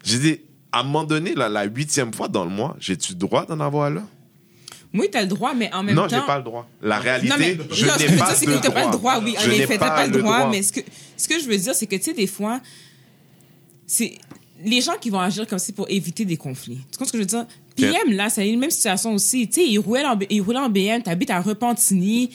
J'ai dit, à un moment donné, là, la huitième fois dans le mois, j'ai-tu le droit d'en avoir là? Oui, t'as le droit, mais en même non, temps. j'ai pas le droit. La réalité, Non, mais je non, n'ai pas, dire, t'as droit. pas le droit, oui. En effet, t'as pas le droit, droit. mais ce que, ce que je veux dire, c'est que, tu sais, des fois, c'est les gens qui vont agir comme ça pour éviter des conflits. Tu comprends ce que je veux dire? PM, là, c'est une même situation aussi. Tu sais, il roulait en, il roulait en BM, t'habites à Repentigny.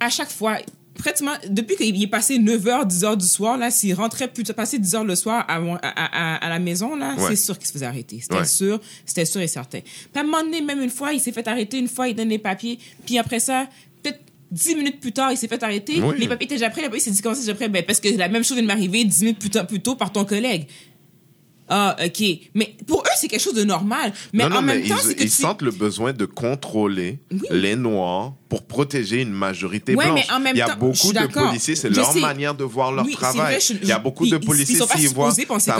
À chaque fois, pratiquement, depuis qu'il est passé 9h, 10h du soir, là, s'il rentrait plus, passé 10h le soir à, à, à, à la maison, là, Ouais. c'est sûr qu'il se faisait arrêter. C'était Ouais. sûr, c'était sûr et certain. Puis à un moment donné, même une fois, il s'est fait arrêter, une fois, il donne les papiers, puis après ça, peut-être 10 minutes plus tard, il s'est fait arrêter, Oui. les papiers étaient déjà prêts, la police s'est dit comment c'est déjà prêt? Ben, parce que la même chose vient de m'arriver 10 minutes plus tard, plus tôt par ton collègue. Ah, OK. Mais pour eux, c'est quelque chose de normal. Mais non, non, en même mais temps, ils, c'est que ils tu- sentent le besoin de contrôler Oui. les Noirs pour protéger une majorité Ouais, blanche. mais en même Il y a temps, beaucoup de policiers, c'est leur sais. manière de voir leur Oui, travail. vrai, je- Il y a beaucoup ils- de policiers, s'ils voient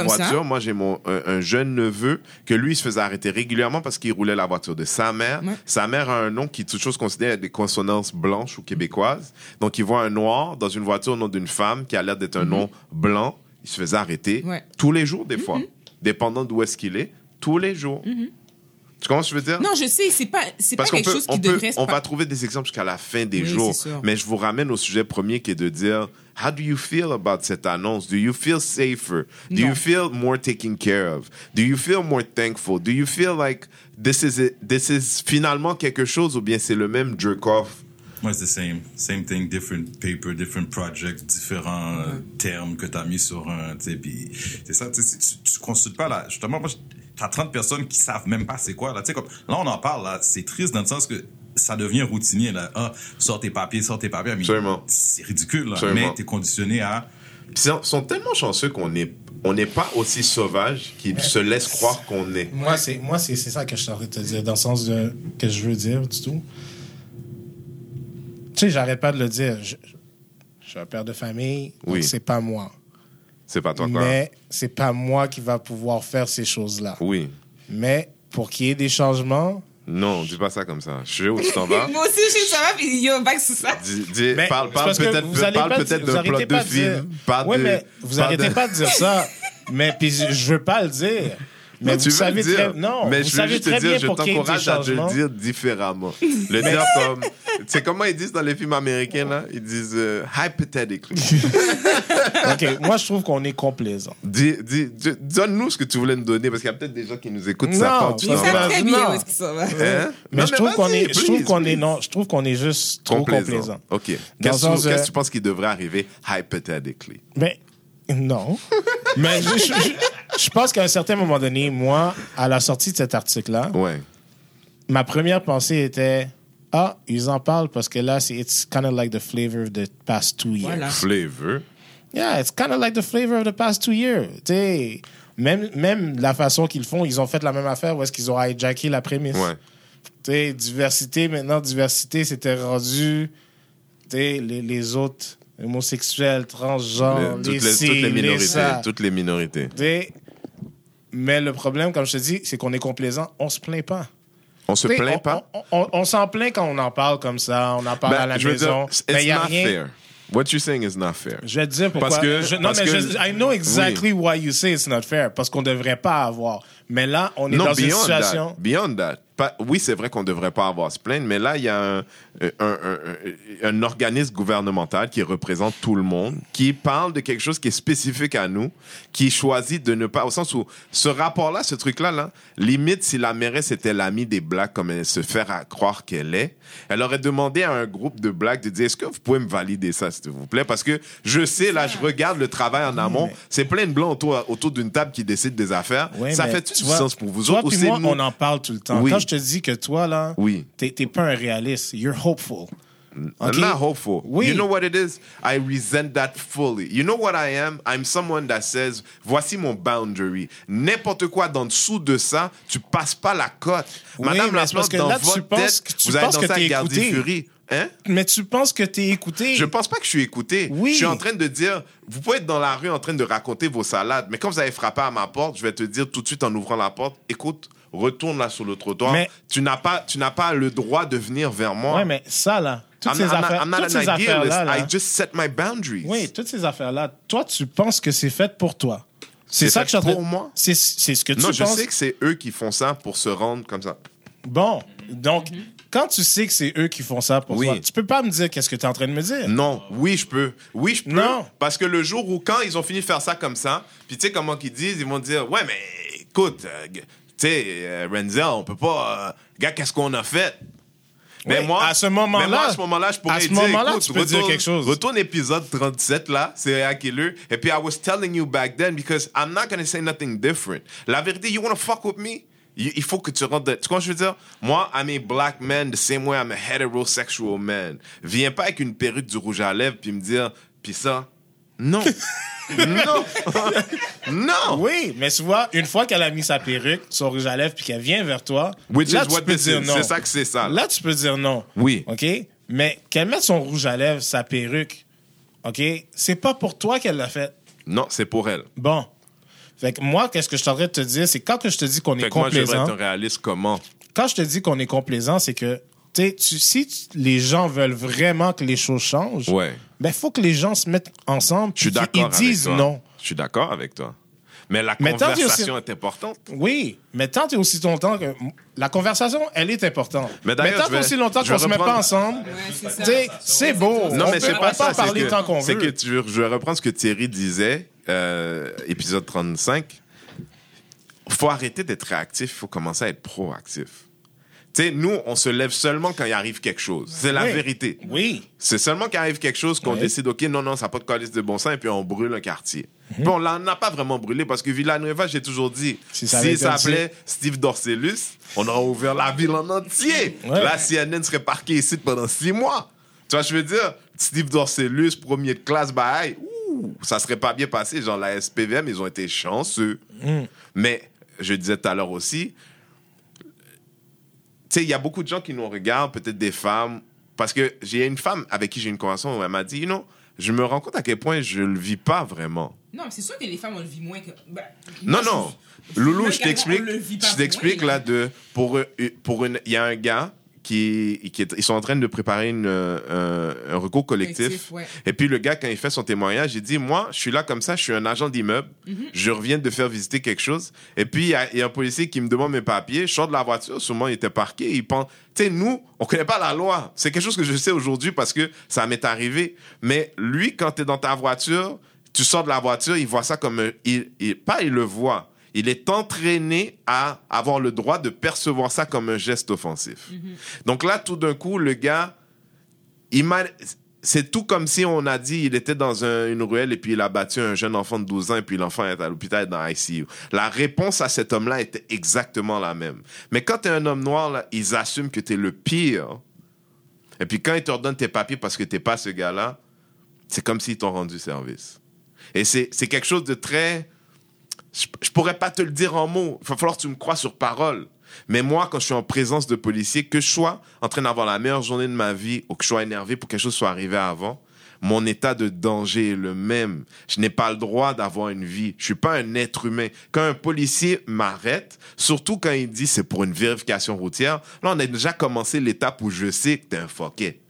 ça. voiture, moi j'ai mon un, un jeune neveu que lui il se faisait arrêter régulièrement parce qu'il roulait la voiture de sa mère. Ouais. Sa mère a un nom qui toute chose considérée des consonances blanches ou québécoises. Donc il voit un noir dans une voiture au nom d'une femme qui a l'air d'être un nom blanc. Il se faisait arrêter. Ouais. Tous les jours des fois, dépendant d'où est-ce qu'il est, tous les jours. Tu comprends ce que je veux dire? Non, je sais, c'est pas, c'est pas quelque chose qui on, peut- devrait se on va trouver des exemples jusqu'à la fin des Oui, jours. Mais je vous ramène au sujet premier qui est de dire How do you feel about cette annonce? Do you feel safer? Do Non. you feel more taken care of? Do you feel more thankful? Do you feel like this is, it- this is finalement quelque chose ou bien c'est le même jerk off? Moi, c'est the same. Same thing, different paper, different project, différents euh, termes que tu as mis sur un. Tu sais, puis c'est ça, tu sais, tu- tu consultes pas là. Justement, moi, t'as 30 personnes qui savent même pas c'est quoi. Là, comme, là, on en parle, là. C'est triste dans le sens que ça devient routinier, là. Ah, sors tes papiers, sors tes papiers. C'est ridicule, là. Absolument. Mais t'es conditionné à. Ils sont- tellement chanceux qu'on n'est on n'est pas aussi sauvage qu'ils se laissent croire qu'on est. Moi, c'est moi c'est c'est ça que je de te dire, dans le sens de, que je veux dire du tout. Tu sais, j'arrête pas de le dire. Je, je suis un père de famille, donc Oui. c'est pas moi. C'est pas toi, quoi. Mais c'est pas moi qui va pouvoir faire ces choses-là. Oui. Mais pour qu'il y ait des changements, Non, dis pas ça comme ça. Je sais où? Tu t'en vas? Moi aussi, je sais ça va, puis yo, back sur ça. Dis, dis- Mais parle parle parce que peut-être vous d'un plot arrêtez de pas de dire- film. Parle de- mais vous arrêtez de- pas de dire ça. Mais puis je, je veux pas le dire. Mais Non, vous tu veux savez le dire. très non, mais vous je veux savez juste te dire, je pour qu'il y ait des t'encourage à te changements. le dire différemment. Le dire comme. C'est comment ils disent dans les films américains, là? Ils disent euh, hypothetically. OK, moi je trouve qu'on est complaisant. Dis- dis- dis- Donne-nous ce que tu voulais nous donner, parce qu'il y a peut-être des gens qui nous écoutent, Non, ça part, ils savent très Non. bien où est-ce qu'ils sont. là. Hein? Mais Non, je trouve qu'on vas-y, est je trouve please, qu'on est please. non, je trouve qu'on est juste trop complaisant. OK. Qu'est-ce que de- qu'est-ce que tu penses qui devrait arriver hypothetically? Mais non. Mais je, je- je- je pense qu'à un certain moment donné, moi, à la sortie de cet article-là, Ouais. ma première pensée était ah, ils en parlent parce que là, c'est it's kind of like the flavor of the past two years. Voilà. Flavor? Yeah, it's kind of like the flavor of the past two years. Tu sais, même, même la façon qu'ils font, ils ont fait la même affaire où est-ce qu'ils ont hijacké la prémisse. Ouais. Tu sais, diversité, maintenant, diversité, c'était rendu, tu sais, les, les autres homosexuels, transgenres, Le- toutes, les, les, toutes minorités. ça. Toutes les minorités. Mais le problème, comme je te dis, c'est qu'on est complaisant, on se plaint pas. On se plaint on- pas? On, on- on s'en plaint quand on en parle comme ça, on en parle Ben, à la maison. dire, mais il a not rien. fair. What you're saying is not fair. Je vais te dire pourquoi. Parce que- je, non, parce mais que- je, I know exactly why you say it's not fair. Parce qu'on devrait pas avoir. Mais là, on est non, dans une situation. that. Beyond that. Pas- oui, c'est vrai qu'on ne devrait pas avoir à se plaindre, mais là, il y a un, un, un- un- un organisme gouvernemental qui représente tout le monde, qui parle de quelque chose qui est spécifique à nous, qui choisit de ne pas... Au sens où ce rapport-là, ce truc-là, là, limite, si la mairesse était l'amie des Blacks comme elle se fait à croire qu'elle est, elle aurait demandé à un groupe de Blacks de dire, est-ce que vous pouvez me valider ça, s'il vous plaît? Parce que je sais, là, je regarde le travail en amont, c'est plein de blancs autour, autour d'une table qui décident des affaires. Ouais, ça fait du vois, sens pour vous toi autres moi, nous? on en parle tout le temps. Oui. Quand je te dis que toi, là, Oui. t'es pas un réaliste. You're hopeful. I'm not hopeful. Oui. You know what it is? I resent that fully. You know what I am? I'm someone that says, voici mon boundary. N'importe quoi dans dessous de ça, tu passes pas la cote. Oui, Madame la dans là, tu votre tête, que- tu vous dans que ça t'es garder écouté. furie. Hein? Mais tu penses que t'es écouté. Je pense pas que je suis écouté. Oui. Je suis en train de dire, vous pouvez être dans la rue en train de raconter vos salades, mais quand vous avez frappé à ma porte, je vais te dire tout de suite en ouvrant la porte, écoute, retourne là sur le trottoir. Mais- Tu n'as pas, tu n'as pas le droit de venir vers moi. Ouais, mais ça, là, toutes I'm ces not- I'm not- affaires- I'm not toutes an ces idealist. affaires-là, là, I just set my boundaries. oui, toutes ces affaires-là, toi, tu penses que c'est fait pour toi. C'est ça fait que je suis en train- pour moi? C'est c'est ce que tu Non, je penses. sais que c'est eux qui font ça pour se rendre comme ça. Bon, donc, quand tu sais que c'est eux qui font ça pour Oui. toi, tu peux pas me dire qu'est-ce que tu es en train de me dire. Non, oui, je peux. Oui, je peux. Non. Parce que le jour où, quand ils ont fini de faire ça comme ça, puis tu sais comment qu'ils disent, ils vont dire, ouais, mais écoute, euh, tu sais, euh, Renzel, on peut pas. euh, gars, qu'est-ce qu'on a fait? Mais Oui, moi, à ce moment-là- moi, à ce moment-là, je pourrais à ce dire, moment-là, écoute, tu peux dire retourne- quelque chose. Retourne épisode 37, là, c'est killer. Et puis, I was telling you back then, because I'm not gonna say nothing different. La vérité, you wanna fuck with me? Il il faut que tu rentres. de- Tu comprends ce que je veux dire? Moi, I'm a black man the same way I'm a heterosexual man. Viens pas avec une perruque du rouge à lèvres puis me dire, puis ça. Non. non. non. Oui, mais tu vois, une fois qu'elle a mis sa perruque, son rouge à lèvres, puis qu'elle vient vers toi, Which là, is tu what peux this dire is. non. C'est ça que c'est ça. Là, tu peux dire non. Oui. OK? Mais qu'elle mette son rouge à lèvres, sa perruque, OK? C'est pas pour toi qu'elle l'a fait. Non, c'est pour elle. Bon. Fait que moi, qu'est-ce que je train de te dire, c'est quand que je te dis qu'on est que moi, complaisant, être un réaliste comment? quand je te dis qu'on est complaisant, c'est que, tu sais, si les gens veulent vraiment que les choses changent, Ouais. Ben, faut que les gens se mettent ensemble Je suis d'accord avec disent toi. non. Je suis d'accord avec toi. Mais la Mais conversation est importante. Oui, mais tant et aussi longtemps que la conversation, elle est importante. Mais Mais, d'ailleurs, tant vais- aussi longtemps je vais qu'on se met pas reprendre- ensemble, Ouais, c'est beau. Non, on mais c'est pas ça. parler c'est que, tant qu'on veut. que tu, je vais reprendre ce que Thierry disait, euh, épisode 35. faut arrêter d'être réactif, il faut commencer à être proactif. Tu sais, nous, on se lève seulement quand il arrive quelque chose. C'est la Oui. vérité. Oui. C'est seulement qu'il arrive quelque chose qu'on Oui. décide, OK, non, non, ça n'a pas de calice de bon sens, et puis on brûle un quartier. Mhm. Puis on l'en a pas vraiment brûlé parce que Villanueva, j'ai toujours dit, Si ça été s'appelait Steve Dorcellus, on aurait ouvert la ville en entier. Ouais. La CNN serait parquée ici pendant six mois. Tu vois, je veux dire, Steve Dorcellus, premier de classe, bah, hey, ouh, ça serait pas bien passé. Genre, la SPVM, ils ont été chanceux. Mm. Mais, je disais tout à l'heure aussi, sais, il y a beaucoup de gens qui nous regardent, peut-être des femmes, parce que j'ai une femme avec qui j'ai une conversation où elle m'a dit, you know, je me rends compte à quel point je le vis pas vraiment. Non, mais c'est sûr que les femmes, on le vit moins que. ben, Non, moi, je- non. Loulou, je t'explique. Je t'explique là de pour eux- pour une. Il y a un gars qui, qui est- ils sont en train de préparer une, euh, un, un recours collectif. Collectif, ouais. Et puis le gars quand il fait son témoignage, il dit moi je suis là comme ça, je suis un agent d'immeuble, Mhm. je reviens de faire visiter quelque chose. Et puis il y, a- il y a un policier qui me demande mes papiers, je sors de la voiture, souvent il était parqué, il pense. Tu sais nous on connaît pas la loi. C'est quelque chose que je sais aujourd'hui parce que ça m'est arrivé. Mais lui quand tu es dans ta voiture tu sors de la voiture, il voit ça comme un- il, il- pas il le voit. Il est entraîné à avoir le droit de percevoir ça comme un geste offensif. Donc là, tout d'un coup, le gars, c'est tout comme si on a dit il était dans un- une ruelle et puis il a battu un jeune enfant de 12 ans et puis l'enfant est à l'hôpital dans ICU. La réponse à cet homme-là était exactement la même. Mais quand tu es un homme noir, là, ils assument que tu es le pire. Et puis quand ils te redonnent tes papiers parce que tu pas ce gars-là, c'est comme s'ils t'ont rendu service. Et c'est quelque chose de très... Je, pourrais pas te le dire en mots. Il va falloir que tu me crois sur parole. Mais moi, quand je suis en présence de policiers, que je sois en train d'avoir la meilleure journée de ma vie ou que je sois énervé pour que quelque chose soit arrivé avant, mon état de danger est le même. Je n'ai pas le droit d'avoir une vie. Je suis pas un être humain. Quand un policier m'arrête, surtout quand il dit c'est pour une vérification routière, là, on a déjà commencé l'étape où je sais que t'es un fucké.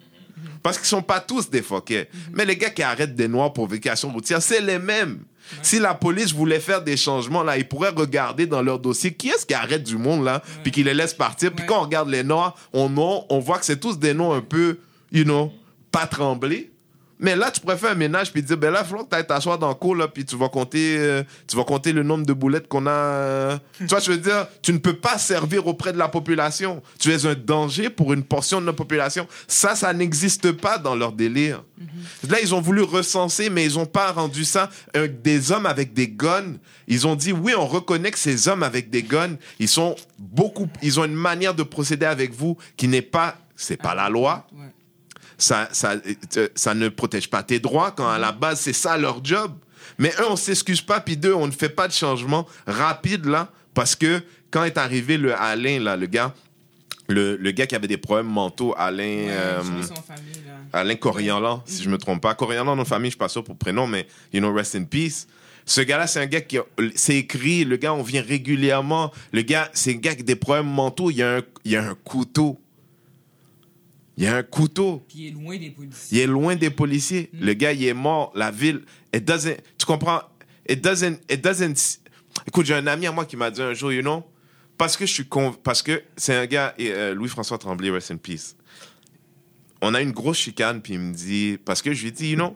Parce qu'ils sont pas tous des foquets. Mais les gars qui arrêtent des noirs pour vacation routière, c'est les mêmes. Si la police voulait faire des changements, là, ils pourraient regarder dans leur dossier qui est-ce qui arrête du monde, là, puis qui les laisse partir. Puis quand on regarde les noirs, on, on, on voit que c'est tous des noms un peu, you know, pas tremblés. Mais là, tu pourrais faire un ménage puis dire, ben là, il faut que tu ailles t'asseoir dans le cours, là, puis tu vas compter, euh, tu vas compter le nombre de boulettes qu'on a. euh. tu vois, je veux dire, tu ne peux pas servir auprès de la population. Tu es un danger pour une portion de la population. Ça, ça n'existe pas dans leur délire. Là, ils ont voulu recenser, mais ils n'ont pas rendu ça des hommes avec des guns. Ils ont dit, oui, on reconnaît que ces hommes avec des guns, ils sont beaucoup, ils ont une manière de procéder avec vous qui n'est pas, c'est pas la loi Ouais. Ça, ça, ça ne protège pas tes droits quand à la base c'est ça leur job. Mais un, on s'excuse pas, puis deux, on ne fait pas de changement rapide là, parce que quand est arrivé le Alain là, le gars, le, le gars qui avait des problèmes mentaux, Alain, Ouais, euh, son famille, là. Alain Corianlan, si je me trompe pas, Corianlan dans famille, je suis pas sûr pour prénom, mais you know rest in peace. Ce gars-là, c'est un gars qui a- c'est écrit, le gars, on vient régulièrement. Le gars, c'est un gars avec des problèmes mentaux. Il y a un, il y a un couteau. Il y a un couteau. Puis il est loin des policiers. Il est loin des policiers. Le gars, il est mort. La ville, it doesn't- tu comprends? it doesn't, it doesn't. Écoute, j'ai un ami à moi qui m'a dit un jour, you know, parce que je suis con, parce que c'est un gars, et, euh, Louis-François Tremblay, rest in peace. On a une grosse chicane, puis il me dit, parce que je lui ai dit, you know,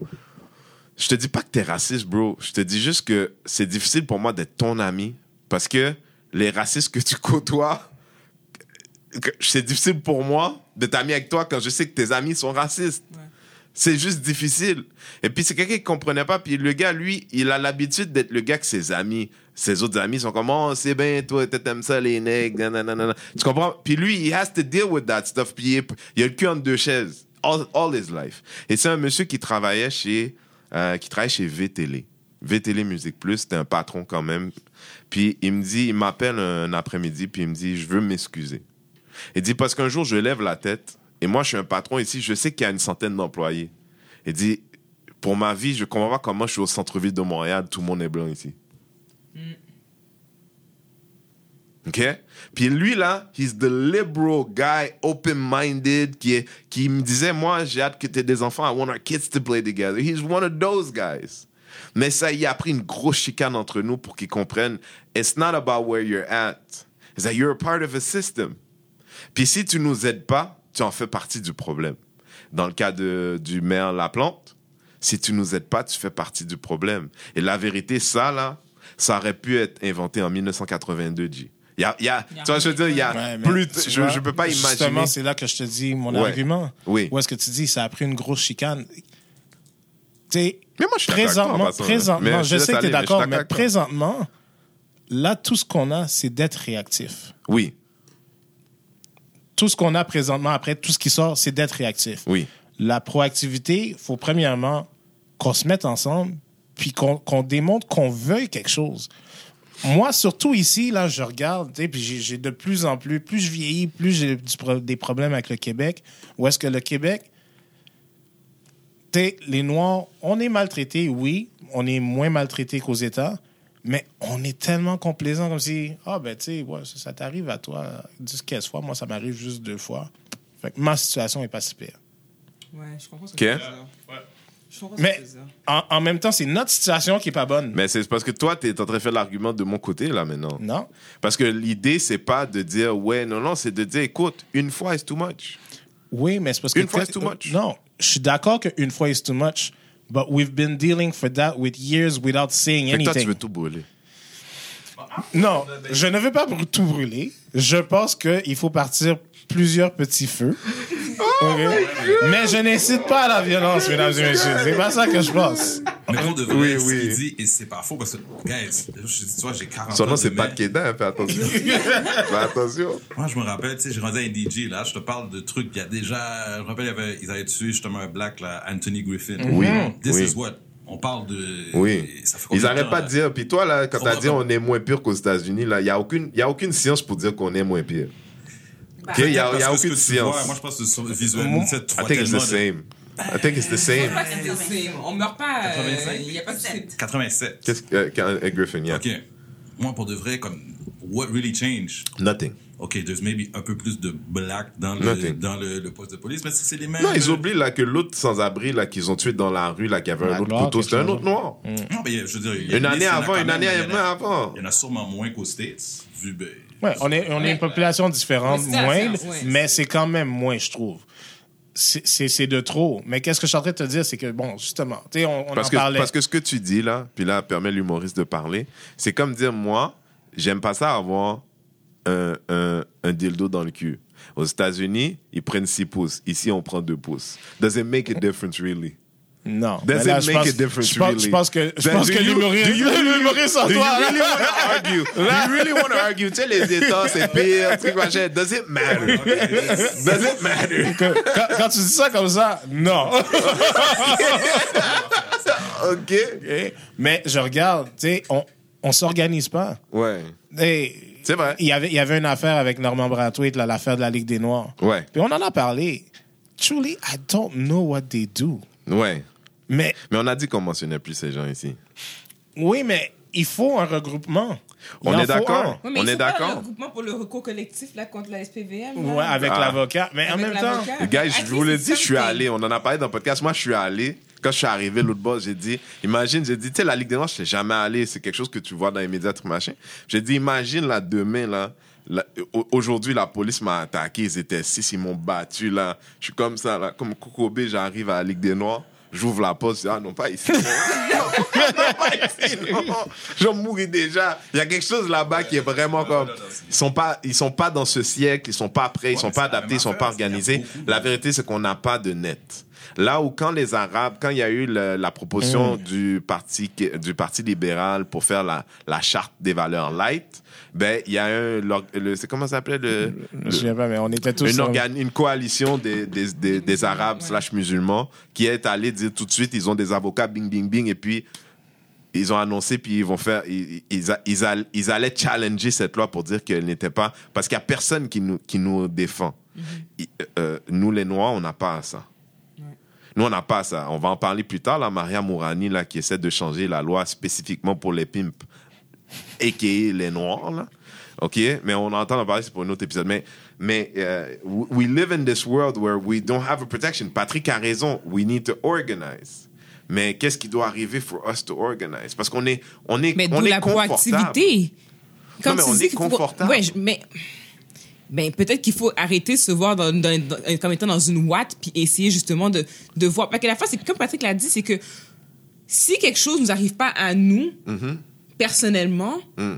je te dis pas que t'es raciste, bro. Je te dis juste que c'est difficile pour moi d'être ton ami, parce que les racistes que tu côtoies, c'est difficile pour moi d'être ami avec toi quand je sais que tes amis sont racistes. C'est juste difficile. Et puis c'est quelqu'un qui comprenait pas. Puis le gars, lui, il a l'habitude d'être le gars que ses amis, ses autres amis sont comme, oh, c'est bien, toi, t'aimes ça, les nègres, nanana. Tu comprends? Puis lui, he has to deal with that stuff. Puis il, est- il a le cul entre deux chaises. All, all his life. Et c'est un monsieur qui travaillait chez, euh, qui travaille chez VTL. VTL Musique Plus, c'était un patron quand même. Puis il me dit, il m'appelle un après-midi, puis il me dit, je veux m'excuser. Il dit, parce qu'un jour, je lève la tête, et moi, je suis un patron ici, je sais qu'il y a une centaine d'employés. Il dit, pour ma vie, je comprends pas comment je suis au centre-ville de Montréal, tout le monde est blanc ici. OK? Puis lui, là, he's the liberal guy, open-minded, qui, est, qui me disait, moi, j'ai hâte que tu aies des enfants, I want our kids to play together. He's one of those guys. Mais ça, il a pris une grosse chicane entre nous pour qu'ils comprennent, it's not about where you're at. It's that you're a part of a system. Puis si tu nous aides pas, tu en fais partie du problème. Dans le cas de, du maire Laplante, si tu nous aides pas, tu fais partie du problème. Et la vérité, ça, là, ça aurait pu être inventé en 1982, G. Il y a, y a, tu vois, je veux dire, il y a Ouais, plus, je, vois, je peux pas imaginer. Justement, c'est là que je te dis mon Ouais. argument. Oui. Où est-ce que tu dis, ça a pris une grosse chicane? Tu sais, Mais moi, je suis présentement, hein. présentement Mais je, je sais que tu es mais d'accord, mais présentement, là, tout ce qu'on a, c'est d'être réactif. Oui, Tout ce qu'on a présentement, après, tout ce qui sort, c'est d'être réactif. oui. La proactivité, il faut premièrement qu'on se mette ensemble, puis qu'on qu'on démontre qu'on veuille quelque chose. Moi, surtout ici, là, je regarde, puis j'ai- de plus en plus, plus je vieillis, plus j'ai des problèmes avec le Québec. Où est-ce que le Québec, les Noirs, on est maltraités, oui, on est moins maltraités qu'aux États, mais on est tellement complaisant comme si, ah ben, tu sais, ouais, ça, ça t'arrive à toi 10, 15 fois, moi, ça m'arrive juste deux fois. Fait que ma situation est pas si pire. Ouais, je comprends ce Ok. que tu ce Mais en, en même temps, c'est notre situation qui est pas bonne. Mais c'est parce que toi, tu es en train de faire l'argument de mon côté, là, maintenant. Non. Parce que l'idée, c'est pas de dire, ouais, non, non, c'est de dire, écoute, une fois, is too much. Oui, mais c'est parce que... Une fois, it's too much. Non, je suis d'accord qu'une fois, it's too much, but we've been dealing for that with years without saying Fait que toi, anything. tu veux tout brûler. Non, je ne veux pas brû- tout brûler. Je pense qu'il faut partir plusieurs petits feux. Oh? Mais je n'incite pas à la violence, mesdames et messieurs. C'est pas ça que je pense. Mais pour de vrai, Oui, ce oui. qu'il dit, et c'est pas faux, parce que, guys, je dis, tu vois, j'ai 40 Son ans. nom, c'est Pat. Quédin, fais attention. fais attention. Moi, je me rappelle, tu sais, j'ai rendu à NDG, là, je te parle de trucs, il y a déjà, je me rappelle, il avait, ils avaient tué justement un black, là, Anthony Griffin. Oui, This oui. is what? On parle de. Oui. Ça fait combien Ils de arrêtent temps, pas de dire. Puis toi, là, quand On t'as va dit on est moins pire qu'aux États-Unis, là, il n'y a, aucune- y a aucune science pour dire qu'on est moins pire. Bah, OK? Il n'y a, y a aucune tu vois, science. Moi, je pense que sur- visuellement, tu I think it's the same. I think it's the je same. pense pas que c'est le same. On meurt pas. euh, 85? Il y a pas de script. 87. Qu'est-ce que euh, euh, Griffin, yeah. OK. Moi, pour de vrai, comme, what really changed? Nothing. OK, there's maybe un peu plus de black dans le, Nothing. dans le, le poste de police, mais c'est les mêmes. Non, ils oublient là, que l'autre sans-abri là, qu'ils ont tué dans la rue, là, qui avait un autre gloire, couteau, c'était un autre noir. Non, mais je veux dire, il y a Une année avant, une année il y en a- avant. Il y en a sûrement moins qu'aux States, vu, ben, Ouais, on est, on est une population différente, moindre, mais c'est quand même moins, je trouve. C'est- C'est c'est de trop. Mais qu'est-ce que je suis en train de te dire, c'est que, bon, justement, tu sais, on, on Parce en que, parlait. parce que ce que tu dis là, puis là, permet l'humoriste de parler, c'est comme dire, moi, j'aime pas ça avoir un, un, un dildo dans le cul. Aux États-Unis, ils prennent 6 pouces. Ici, on prend 2 pouces. Does it make a difference, really? Non. Does là, it je make pense- a difference, je pense, really? Je pense que, je pense do que you- l'humoriste, en Do you toi, really want to argue? Do you really want to argue? Tu sais, les États, c'est pire, truc machin. Does it matter? Does it matter? quand, quand tu dis ça comme ça, non. OK. Mais je regarde, tu sais, on, on s'organise pas. Ouais. C'est vrai. Il y avait, il y avait une affaire avec Norman Brathwaite, l'affaire de la Ligue des Noirs. Ouais. Puis on en a parlé. Truly, I don't know what they do. Ouais. Mais Mais on a dit qu'on mentionnait plus ces gens ici. oui, mais il faut un regroupement. Il On est d'accord. On est d'accord. un regroupement pour le recours collectif là, contre la SPVM. là. Ouais, avec Ah. l'avocat. Mais en même temps. Les gars, je vous le it's dis, je suis allé. On en a parlé dans le podcast. Moi, je suis allé. quand je suis arrivé l'autre bord, j'ai dit, imagine, j'ai dit, tu sais, la Ligue des Noirs, je suis jamais allé, c'est quelque chose que tu vois dans les médias, tout machin. J'ai dit, imagine, là, demain, là, aujourd'hui, la police m'a attaqué, ils étaient six, ils m'ont battu, là. Je suis comme ça, là, comme Kokobé, j'arrive à la Ligue des Noirs. J'ouvre la porte, je dis, ah non, pas ici. non, pas ici, non. J'en déjà. Il y a quelque chose là-bas qui est vraiment comme. Ils sont pas, ils sont pas dans ce siècle, ils sont pas prêts, ils sont mais pas adaptés, ils même sont pas organisés. La vérité, c'est qu'on n'a pas de net. Là où quand les Arabes, quand il y a eu le- la proposition du parti du parti libéral pour faire la, la charte des valeurs light, ben il y a un le- c'est comment ça s'appelait le, Je sais pas, mais on était tous. une, sur- organ- une coalition des, des, des, des Arabes slash musulmans qui est allée dire tout de suite, ils ont des avocats, bing, bing, bing, et puis ils ont annoncé, puis ils vont faire, ils, ils, ils, all- ils allaient challenger cette loi pour dire qu'elle n'était pas, parce qu'il n'y a personne qui nous, qui nous défend. I- euh, nous, les Noirs, on n'a pas ça. Nous, on n'a pas ça. On va en parler plus tard, là, Maria Mourani, là, qui essaie de changer la loi spécifiquement pour les pimps, a.k.a. les Noirs, là. OK? Mais on entend en parler, c'est pour un autre épisode. Mais, mais euh, we live in this world where we don't have a protection. Patrick a raison. We need to organize. Mais qu'est-ce qui doit arriver for us to organize? Parce qu'on est, on est, Mais on est la confortable. proactivité. Non, mais on est confortable. Ouais, je- mais ben, peut-être qu'il faut arrêter de se voir dans, dans- dans- comme étant dans une ouate puis essayer justement de, de voir. Parce que la fois, c'est comme Patrick l'a dit, c'est que si quelque chose nous arrive pas à nous, Mm-hmm. personnellement, Mm.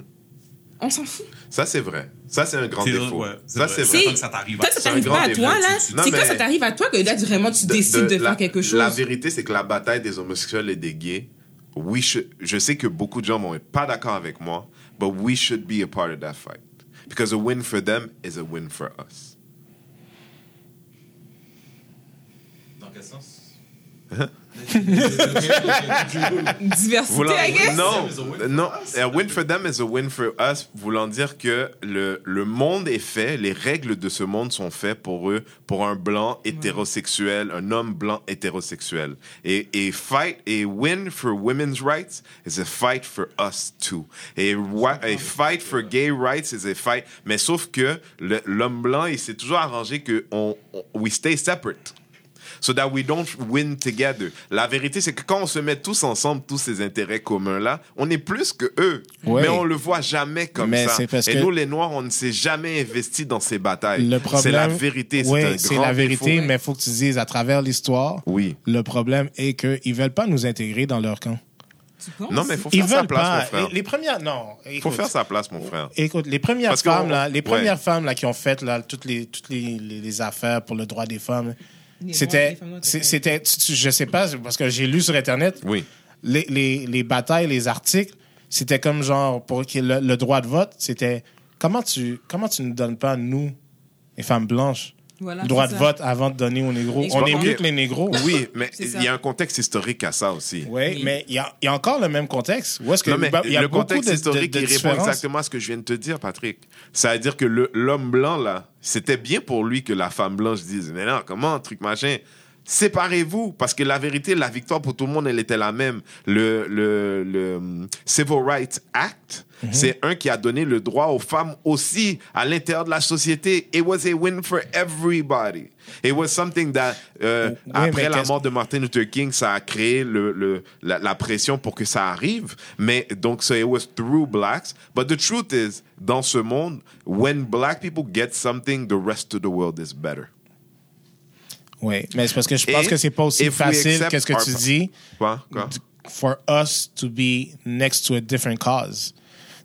on s'en fout. Ça, c'est vrai. Ça, c'est un grand C'est- défaut. ouais, c'est ça, vrai. c'est C'est- vrai. Que ça t'arrive Quand à- ça t'arrive pas à toi, là, Tu- tu- c'est non, quand ça t'arrive à toi que là, vraiment, tu décides de, la, faire quelque chose? La vérité, c'est que la bataille des homosexuels et des gays, we should, je sais que beaucoup de gens vont être pas d'accord avec moi, but we should be a part of that fight. Because a win for them is a win for us. Dans quel sens? Uh-huh. Diversité, Voulant- I guess? non, Is a win for non, a win for them is a win for us, voulant dire que le, le monde est fait, les règles de ce monde sont faites pour eux, pour un blanc hétérosexuel, un homme blanc hétérosexuel. Et, et fight, et win for women's rights is a fight for us too. Et wa- a fight for gay rights is a fight, mais sauf que le- l'homme blanc, il s'est toujours arrangé que on, on- we stay separate so that we don't win together. La vérité, c'est que quand on se met tous ensemble, tous ces intérêts communs-là, on est plus que eux. Oui. Mais on le voit jamais comme Mais ça. parce Et que- nous, les Noirs, on ne s'est jamais investi dans ces batailles. Le problème, c'est la vérité. Oui, c'est la vérité, défaut. mais il faut que tu dises à travers l'histoire. Oui. Le problème est qu'ils veulent pas nous intégrer dans leur camp. Tu penses? Non, mais il faut Ils faire sa place, pas. mon frère. Les, les premières, non. Il faut faire sa place, mon frère. Écoute, les premières Parce femmes on- là, les ouais. premières femmes là qui ont fait là toutes les toutes les, les, les affaires pour le droit des femmes, c'était c'était- je sais pas parce que j'ai lu sur internet Oui. les, les, les batailles, les articles, c'était comme genre pour le, le droit de vote, c'était comment tu comment tu ne donnes pas nous les femmes blanches? Voilà, droit de vote avant de donner aux négros. On est mieux que les négros. Oui, mais il y a un contexte historique à ça aussi. Oui, Oui. mais il y a, il y a encore le même contexte. Où est-ce que Non, mais il y a le contexte de- de- historique, de il répond exactement à ce que je viens de te dire, Patrick. Ça veut dire que le- l'homme blanc, là, c'était bien pour lui que la femme blanche dise, mais non, comment, truc machin? Séparez-vous, parce que la vérité, la victoire pour tout le monde, elle était la même. Le, le, le hum, Civil Rights Act, c'est un qui a donné le droit aux femmes aussi à l'intérieur de la société. It was a win for everybody. It was something that, euh, Oui, après la mort de Martin Luther King, ça a créé le, le- la, la pression pour que ça arrive. Mais donc, so it was through blacks. But the truth is, dans ce monde, when black people get something, the rest of the world is better. Oui, mais c'est parce que je pense que c'est pas aussi facile que ce que tu dis. Quoi? Quoi? for us to be next to a different cause.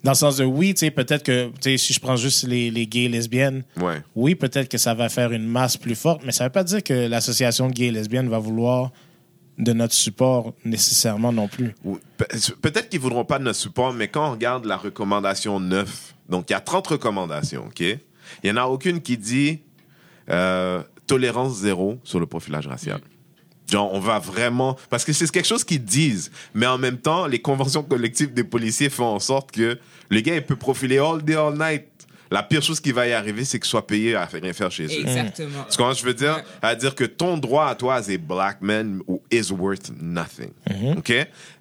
Dans le sens de oui, tu sais, peut-être que, tu sais, si je prends juste les, les gays et lesbiennes, Ouais. oui, peut-être que ça va faire une masse plus forte, mais ça veut pas dire que l'association de gays et lesbiennes va vouloir de notre support nécessairement non plus. Oui, pe- Peut-être qu'ils voudront pas de notre support, mais quand on regarde la recommandation 9, donc il y a 30 recommandations, OK? Il n'y en a aucune qui dit euh, tolérance zéro sur le profilage racial. Genre, on va vraiment... Parce que c'est quelque chose qu'ils disent, mais en même temps, les conventions collectives des policiers font en sorte que le gars, il peut profiler all day, all night. La pire chose qui va y arriver, c'est qu'il soit payé à faire rien faire chez eux. Exactement. Ce que je veux dire? À dire que ton droit à toi, as a black man ou is worth nothing. OK?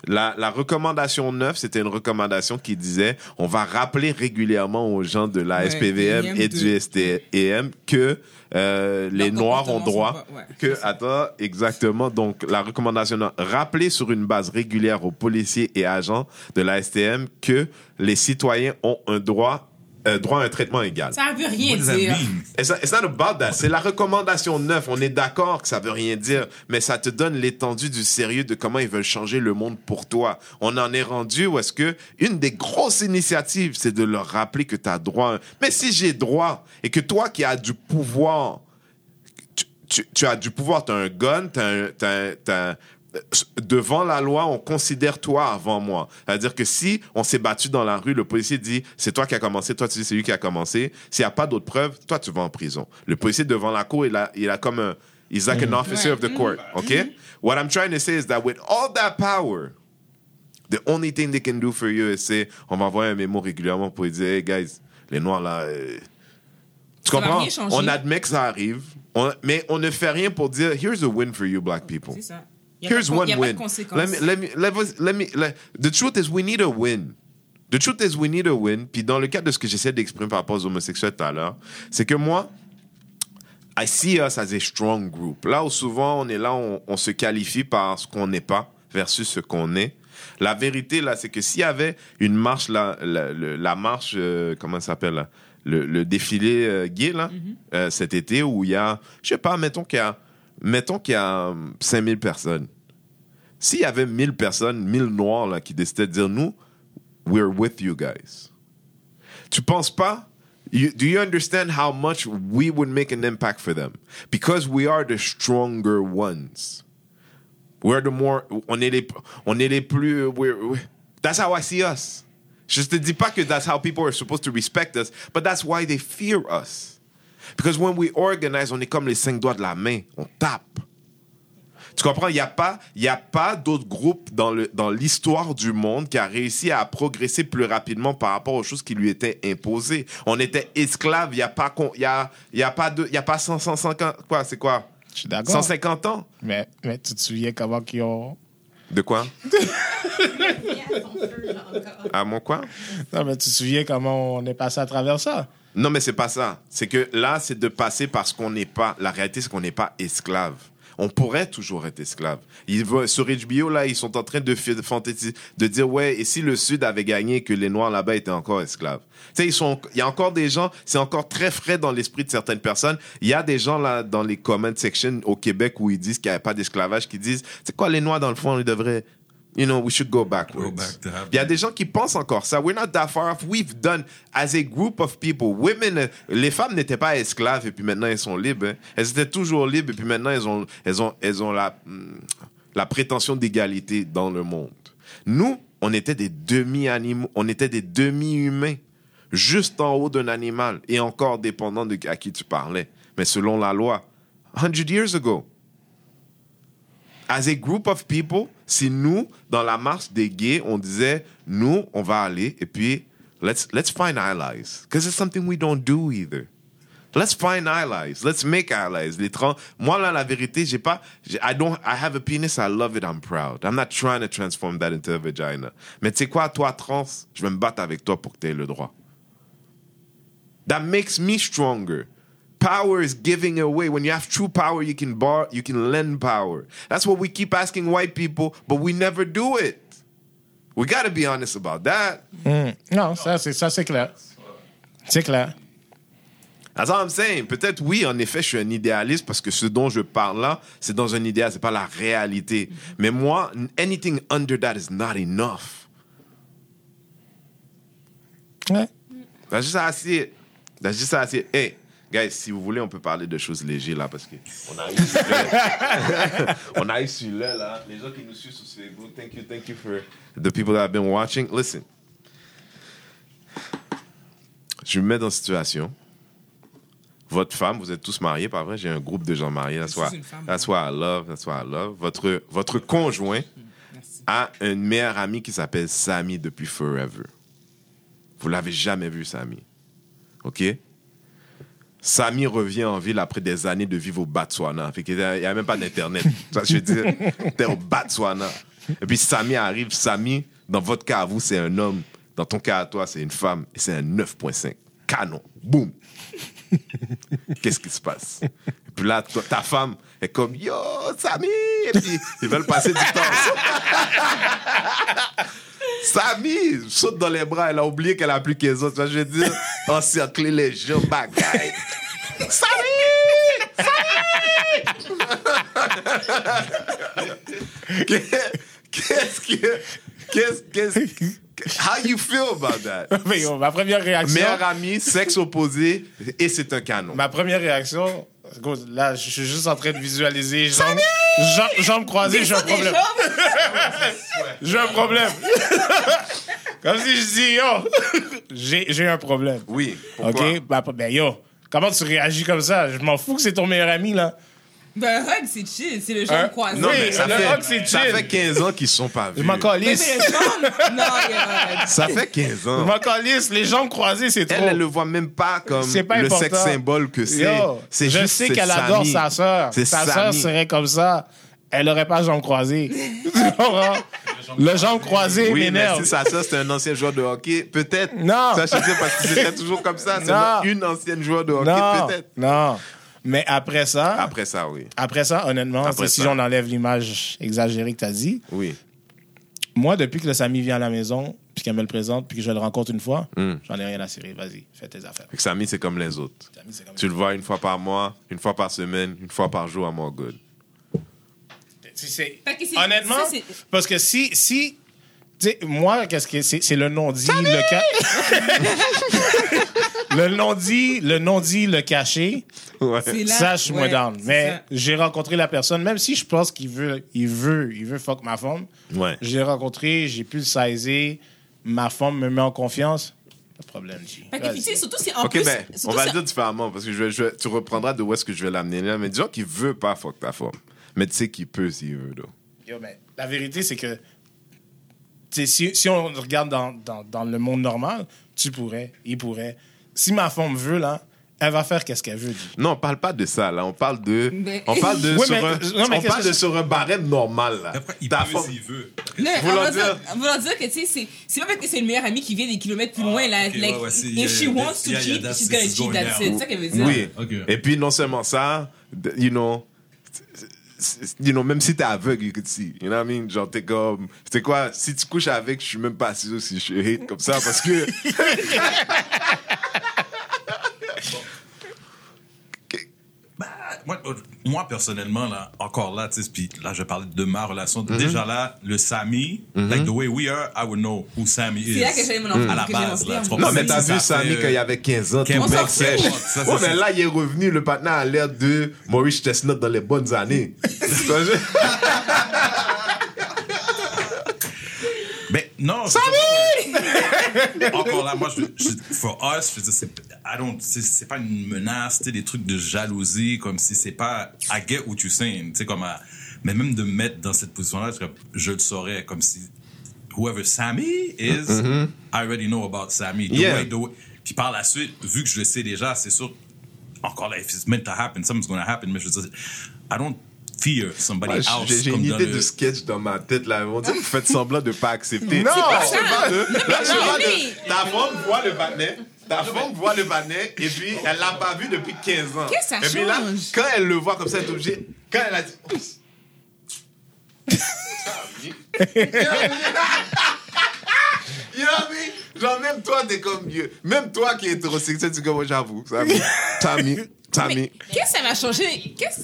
La, la recommandation 9, c'était une recommandation qui disait on va rappeler régulièrement aux gens de la Ouais, SPVM et de- du STEM que euh, les Noirs ont droit. sont pas- ouais, que, attends, exactement. Donc, la recommandation 9, rappeler sur une base régulière aux policiers et agents de la STM que les citoyens ont un droit, euh, droit à un traitement égal. Ça veut rien dire. It's not, it's not about that. C'est la recommandation 9. On est d'accord que ça veut rien dire, mais ça te donne l'étendue du sérieux de comment ils veulent changer le monde pour toi. On en est rendu où est-ce que une des grosses initiatives, c'est de leur rappeler que tu as droit. à Mais si j'ai droit et que toi qui as du pouvoir, tu, tu- tu as du pouvoir, tu as un gun, tu as, devant la loi, on considère toi avant moi. C'est-à-dire que si on s'est battu dans la rue, le policier dit c'est toi qui a commencé, toi tu dis c'est lui qui a commencé. S'il n'y a pas d'autres preuves, toi tu vas en prison. Le policier devant la cour, il a, il a comme un, he's like an officer of the court. Okay? What I'm trying to say is that with all that power, the only thing they can do for you is say on va envoyer un mémo régulièrement pour dire hey guys, les noirs là. euh, tu Ça comprends? On admet que ça arrive, on- mais on ne fait rien pour dire here's a win for you black people. C'est ça. Here's pas one win. Let me, let me, let us- let me, let- the truth is, we need a win. The truth is, we need a win. Puis dans le cadre de ce que j'essaie d'exprimer par rapport aux homosexuels tout à l'heure, c'est que moi, I see us as a strong group. Là où souvent on est là, on, on se qualifie par ce qu'on n'est pas versus ce qu'on est. La vérité là, c'est que s'il y avait une marche la, la marche, euh, comment ça s'appelle là? le, le défilé euh, gay là, euh, cet été où il y a, je sais pas, mettons qu'il y a, mettons qu'il y a euh, 5000 personnes. S'il y avait 1000 personnes, 1000 noirs là, qui décidaient de dire nous, we're with you guys. Tu penses pas? You, do you understand how much we would make an impact for them? Because we are the stronger ones. We're the more, on est les, on les plus, we're, we that's how I see us. Je te dis pas que that's how people are supposed to respect us, but that's why they fear us. Because when we organize, on est comme les cinq doigts de la main, on tape. Tu comprends? Il n'y a pas, il y a pas d'autre groupe dans, le, dans l'histoire du monde qui a réussi à progresser plus rapidement par rapport aux choses qui lui étaient imposées. On était esclaves, il n'y a pas, con- il y a, il y a pas de, il y a pas 100, 150, quoi, c'est quoi? Je suis d'accord. 150 ans? Mais, mais tu te souviens comment qu'ils ont. De quoi? À mon quoi? Non, mais tu te souviens comment on est passé à travers ça? Non, mais c'est pas ça. C'est que là, c'est de passer parce qu'on n'est pas. La réalité, c'est qu'on n'est pas esclave. On pourrait toujours être esclave. Ils vont, sur HBO, là, ils sont en train de, fantaisie- de dire, ouais, et si le Sud avait gagné, que les Noirs là-bas étaient encore esclaves? Tu sais, ils sont, il y a encore des gens, c'est encore très frais dans l'esprit de certaines personnes. Il y a des gens, là, dans les comment sections au Québec où ils disent qu'il n'y a pas d'esclavage, qui disent, c'est quoi, les Noirs, dans le fond, ils devraient, you know, we should go backwards. Go back to Il y a des gens qui pensent encore ça. We're not that far off. We've done, as a group of people, women, euh, les femmes n'étaient pas esclaves et puis maintenant elles sont libres. hein. Elles étaient toujours libres et puis maintenant elles ont, elles ont, elles ont la, hum, la prétention d'égalité dans le monde. Nous, on était des demi-animaux, on était des demi-humains, juste en haut d'un animal et encore dépendant de à qui tu parlais. Mais selon la loi, 100 years ago, as a group of people, si nous, dans la marche des gays, on disait, nous, on va aller et puis, let's, let's find allies. Because it's something we don't do either. Let's find allies. Let's make allies. Les trans... Moi, là, la vérité, j'ai pas, I don't, I have a penis, I love it, I'm proud. I'm not trying to transform that into a vagina. Mais tu sais quoi, toi, trans, je vais me battre avec toi pour que tu aies le droit. That makes me stronger. Power is giving away. When you have true power, you can bar, you can lend power. That's what we keep asking white people, but we never do it. We got to be honest about that. Mm. Non, ça, c'est, ça, c'est clair. C'est clair. That's all I'm saying. Peut-être oui, en effet, je suis un idéaliste parce que ce dont je parle là, c'est dans un idéal, c'est pas la réalité. Mais moi, anything under that is not enough. Ouais. That's just how I see it. That's just how I see it. Hey, guys, si vous voulez, on peut parler de choses légères là parce que on a eu celui-là. on a eu celui-là là. Les gens qui nous suivent sur Facebook, thank you, thank you for the people that have been watching. Listen, je me mets dans une situation. Votre femme, vous êtes tous mariés, pas vrai? J'ai un groupe de gens mariés. That's why, that's why I love, that's why I love. Votre, votre conjoint Merci. a une meilleure amie qui s'appelle Sammy depuis forever. Vous l'avez jamais vu, Sammy. OK? Samy revient en ville après des années de vivre au Botswana. Fait qu'il y a, il même pas d'internet. Tu vois, je veux dire, t'es au Botswana. Et puis Samy arrive. Samy, dans votre cas à vous, c'est un homme. Dans ton cas à toi, c'est une femme. Et c'est un 9.5. Canon. Boum. Qu'est-ce qui se passe? Et puis là, toi- ta femme est comme Yo, Samy! Et puis ils veulent passer du temps. Samy saute dans les bras, elle a oublié qu'elle a plus que les autres. Je veux dire, encercler les gens, bagaille. Samy! Samy! Qu'est-ce que. Qu'est-ce que. How you feel about that? Mais yo, ma première réaction. Meilleur ami, sexe opposé, et c'est un canon. Ma première réaction. Là, je suis juste en train de visualiser. Jambes, jambes, jambes croisées, j'ai un problème. J'ai un problème. Comme si je dis, yo, j'ai j'ai un problème. Oui, pourquoi? OK? Bah, ben, yo, comment tu réagis comme ça? Je m'en fous que c'est ton meilleur ami, là. Ben, un hug, c'est chill. C'est le Hein? jambe croisé. Non, mais ça le fait, rock, c'est ça chill. fait 15 ans qu'ils sont pas vus. M'en Mais, calisse. mais le jambe, non, il y a... Ça fait 15 Je ans. m'en calisse. Les jambes croisées, c'est trop. Elle, elle le voit même pas comme C'est pas le important. sexe symbole que c'est. Yo, C'est je juste sais c'est qu'elle adore Samy. sa sœur. C'est Sa sœur Samy. serait comme ça. Elle aurait pas jambes croisées. Tu comprends? Le jambe croisé Oui, mais m'énerve. si sa soeur c'était un ancien joueur de hockey, peut-être. Non. Ça, je sais parce qu'ils étaient toujours comme ça. Non. C'est une ancienne joueur de hockey, Non, peut-être. non. Mais après ça, Après ça, oui. après ça, honnêtement, Après si on enlève l'image exagérée que tu as dit, Oui. moi, depuis que le Samy vient à la maison, puis qu'elle me le présente, puis que je le rencontre une fois, Mm. j'en ai rien à cirer. Vas-y, fais tes affaires. Fait que Samy, c'est comme les autres. Samy, c'est comme Tu le vois une fois par mois, une fois par semaine, une fois par jour à more good. Honnêtement, parce que si, si moi, qu'est-ce que c'est, le non-dit, le ca... le non-dit, le non-dit, le caché. Ouais. C'est là. ça, je suis moins ouais, down. Mais j'ai rencontré la personne, même si je pense qu'il veut, il veut, il veut fuck ma femme. Ouais. J'ai rencontré, j'ai pu le saisir. Ma femme me met en confiance. Pas de problème, G. Fait que, Vas-y. puis, tu sais, surtout, c'est en Ok, plus... ben, on va le dire différemment parce que je vais, je vais- tu reprendras de où est-ce que je vais l'amener là. Mais disons qu'il veut pas fuck ta femme. Mais tu sais qu'il peut s'il veut, là. Yo, mais la vérité, c'est que si, si on regarde dans, dans, dans le monde normal, tu pourrais, il pourrait. Si ma femme veut, là, elle va faire qu'est-ce qu'elle veut. Non, on parle pas de ça, là. On parle de. Mais- On parle de. Oui, sur mais- un, non, mais on parle que de c'est- sur un barème normal, là. Après, il Ta peut femme- s'il veut. Non, va dire- leur dire que, tu sais, c'est, c'est pas parce que c'est le meilleur ami qui vient des kilomètres plus loin, là. ok, like, ouais, ouais, if she wants to cheat, she's gonna cheat, that's it. C'est ça qu'elle veut dire. Oui. Et puis, non seulement ça, you know, you know, même si t'es aveugle, you could see. You know what I mean? Genre, t'es comme, c'est quoi, si tu couches avec, je suis même pas sûr si je hate comme ça parce que. Bah, moi, euh, moi, personnellement, là, encore là, tu sais, puis là, je parlais de ma relation. Déjà là, le Sami, like the way we are, I would know who Sammy is. C'est là que j'allais mon enfant, À la j'ai base, là. Non, mais t'as vu euh, quand il avait 15 ans, tout s'en sèche. Ouais, mais là, il est revenu, le partenaire a l'air de Maurice Chestnut dans les bonnes années. Tu vois, je- Mais non, Samy! Encore là, moi, je, je- for us, je veux dire, c'est, I don't, c'est, c'est pas une menace, tu sais, des trucs de jalousie, comme si c'est pas, I get what you're saying, tu sais, comme, à- mais même de me mettre dans cette position-là, je le saurais, comme si, whoever Sammy is, I already know about Sammy. The Yeah. way- the way- Puis par la suite, vu que je le sais déjà, c'est sûr, encore là, if it's meant to happen, something's gonna happen, mais je veux dire, I don't fear somebody Ouais, else. J'ai une idée le- de sketch dans ma tête là. On que vous faites semblant de pas accepter. Non! Là, C'est je parle de- là, je parle de- Ta femme voit le Batnet. Ta femme voit le Batnet et puis elle l'a pas vu depuis 15 ans. Qu'est-ce que ça Et puis là, change? quand elle le voit comme ça, elle est obligée. Quand elle a dit. You know what I mean? Genre, même toi, t'es comme mieux. Même toi qui es hétérosexuel, tu dis comme moi, j'avoue. Tammy. Mais qu'est-ce que ça va changer? Qu'est-ce...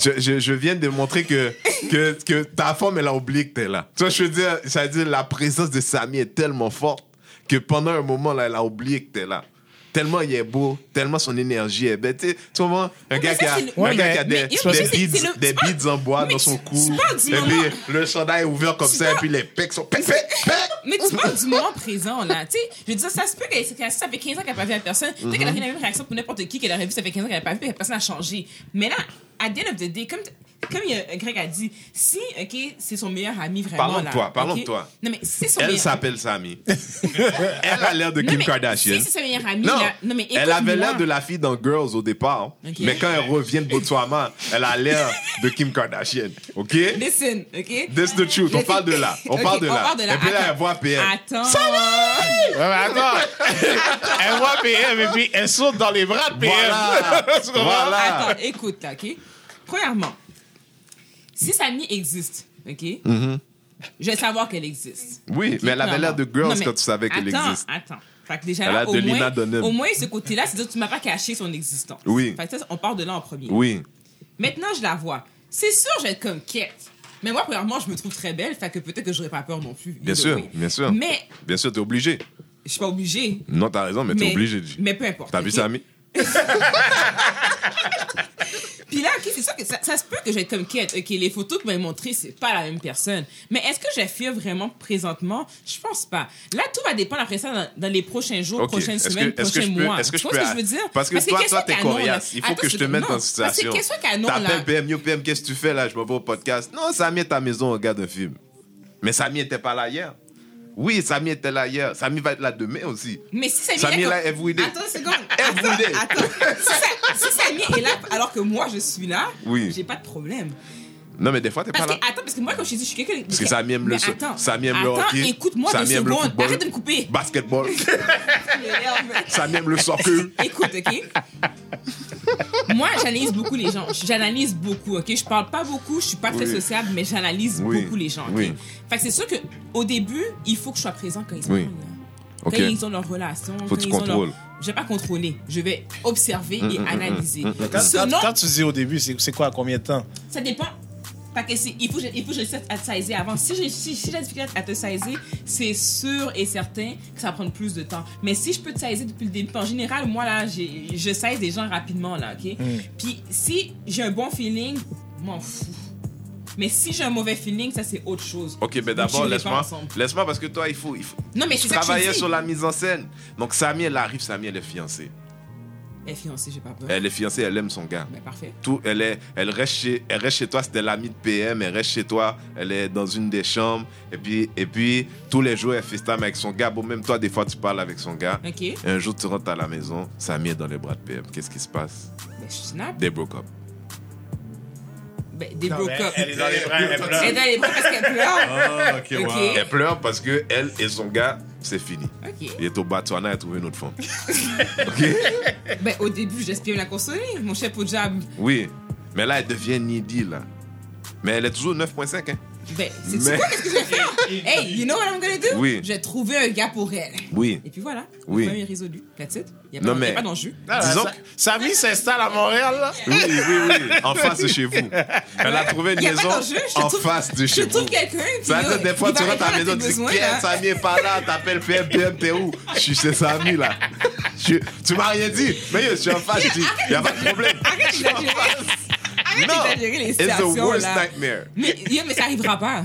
Je, je, je viens de montrer que, que, que ta femme, elle a oublié que t'es là. Tu vois, je veux dire, ça veut dire, la présence de Samy est tellement forte que pendant un moment, là, elle a oublié que t'es là. Tellement il est beau, tellement son énergie est belle. Tu sais, tu vois, un gars qui a, c'est le- un Ouais, gars mais- qui a des, mais, des, tu sais, beads, le- des beads en bois mais dans son tu- cou. tu et puis, moment- le chandail est ouvert comme Tu ça, et puis les pecs sont... Pec, pec, pec. Mais tu parles du moment présent, là. Tu sais, je veux dire, ça se peut que que ça fait 15 ans qu'elle n'a pas vu la personne. Peut-être qu'elle a eu la même réaction pour n'importe qui qu'elle aurait vu, ça fait 15 ans qu'elle n'a pas vu, et la personne a changé. Mais là, à the end of the day, comme, comme Greg a dit, si, OK, c'est son meilleur ami vraiment, Parlons de toi, parlons de toi. Non, mais si c'est son Elle meilleur s'appelle Samy. elle a l'air de Non, Kim mais Kardashian. Si c'est son meilleure amie, Non, là- non, mais elle avait l'air de la fille dans Girls au départ, mais quand elle revient de Botswana, elle a l'air de Kim Kardashian. OK? Listen, OK? That's the truth. On parle de là. On parle de on là. parle de là. Et puis là, elle voit PM. Attends. Ouais, attends. elle voit PM et puis elle saute dans les bras de PM. Voilà. Voilà. Attends, écoute là, OK? Premièrement, si Samy existe, OK? Mm-hmm. Je vais savoir qu'elle existe. Oui, mais elle avait l'air de. Girls Non, quand tu savais qu'elle attends, existe. Attends, Fait que déjà Elle là, a au de moins, au moins ce côté-là, c'est-à-dire que tu m'as pas caché son existence. Oui. Fait que ça, on part de là en premier. Oui. Maintenant, je la vois. C'est sûr, je vais être comme quête. Mais moi, premièrement, je me trouve très belle, fait que peut-être que j'aurais pas peur non plus. Bien sûr, way. bien sûr. Mais Bien sûr, t'es obligé. je suis pas obligée. Non, t'as raison, mais t'es Mais- obligé. G. Mais peu importe. T'as vu ok? Samy? Puis là, ok, c'est sûr que ça, ça se peut que j'ai comme quête. Ok, les photos que vous m'avez montrées, c'est pas la même personne. Mais est-ce que fier vraiment présentement? Je pense pas. Là, tout va dépendre après ça dans, dans les prochains jours, Ok. prochaines semaines, prochains mois. est-ce que je peux ce que a- je veux dire? Parce que toi, qu'est-ce toi, t'es coriace. Il faut Attends, que je te mette dans une situation. Parce que canon, T'appelles PM, yo PM, qu'est-ce que tu fais là? Je me vais au podcast. Non, Samy est à la maison, on regarde un film. Mais Samy était pas là hier. Oui, Samy était là hier. Samy va être là demain aussi. Mais si Samy, Samy est là everyday. Attends une seconde. Everyday. Attends, attends. Si, Samy est là alors que moi je suis là, Oui. j'ai pas de problème. Non, mais des fois, t'es pas là. attends, parce que moi, comme je t'ai dit, je suis quelqu'un. Parce que Samy aime le, attends, Samy aime le attends, hockey. écoute-moi Samy aime le football. Arrête de me couper. Basketball. Samy aime le soccer. Écoute, ok? Moi, j'analyse beaucoup les gens. J'analyse beaucoup, ok? Je parle pas beaucoup, je suis pas très Oui. sociable, mais j'analyse Oui. beaucoup les gens, ok? Oui. Fait que c'est sûr que au début, il faut que je sois présent quand ils sont Oui. là. Ok. Quand ils ont leur relation. Faut quand que tu ils ont leur- contrôles. Je vais pas contrôler. Je vais observer Mm, et analyser. Quand, quand- Sinon, quand tu dis au début, c'est c'est quoi, combien de temps? ça dépend. Fait que c'est- il faut que je, il faut que je réussisse à te saisir avant. Si j'ai si, si la difficulté à te saisir, c'est sûr et certain que ça va prendre plus de temps. Mais si je peux te saisir depuis le début, en général, moi là, j'ai- je saisis des gens rapidement là, ok? Puis si j'ai un bon feeling, m'en fous. Mais si j'ai un mauvais feeling, ça c'est autre chose. Ok, mais On d'abord, laisse-moi. Laisse-moi parce que toi, il faut. Il faut... Non, mais ça que je dis. sur la mise en scène. Donc, Samy, elle arrive, Samy, elle est fiancée. Elle est fiancée, j'ai pas peur. Elle est fiancée, elle aime son gars. Ben parfait. Tout, elle, est, elle, reste chez, elle reste chez toi, c'était l'amie de PM, elle reste chez toi, elle est dans une des chambres, et puis, et puis tous les jours, elle FaceTime avec son gars. Bon, même toi, des fois, tu parles avec son gars. Ok. Et un jour, tu rentres à la maison, Samy est dans les bras de PM. Qu'est-ce qui se passe? Ben je snap. They broke up. Ben des Non, broke up. Elle est dans les bras, elle pleure. Elle est dans les bras parce qu'elle pleure. Wow. Elle pleure parce que elle et son gars, c'est fini. Ok. Il est au Botswana, il a trouvé une autre femme. Ben au début, j'espère la consoler. Mon chef au job. Oui. Mais là, elle devient needy, là. Mais elle est toujours 9.5, hein? Ben, c'est Mais- quoi qu'est-ce que je vais faire? hey, you know what I'm gonna do? Oui. Je vais trouver un gars pour elle. Oui. Et puis voilà. Oui. Le problème est résolu. That's it. Il n'y a, y a mais- pas d'enjeu. Ah, Disons Sa- que- Samy s'installe à Montréal, là. Oui, oui, oui. En face de chez vous. Elle a trouvé une Y a pas maison d'enjeu, je en trouve- face de Je chez vous. trouve quelqu'un. Ça veut dire, des fois, il tu rentres à la maison, tu dis, là. Samy est pas là, t'appelles PM, PM, t'es où? Je suis chez Samy, là. Je- tu m'as rien dit. Mais je suis en face, je dis, y a pas de problème. Arrête d'exagérer. Arrête Non. d'exagérer les It's the situations, worst là? nightmare. Mais, yo, mais ça arrivera pas.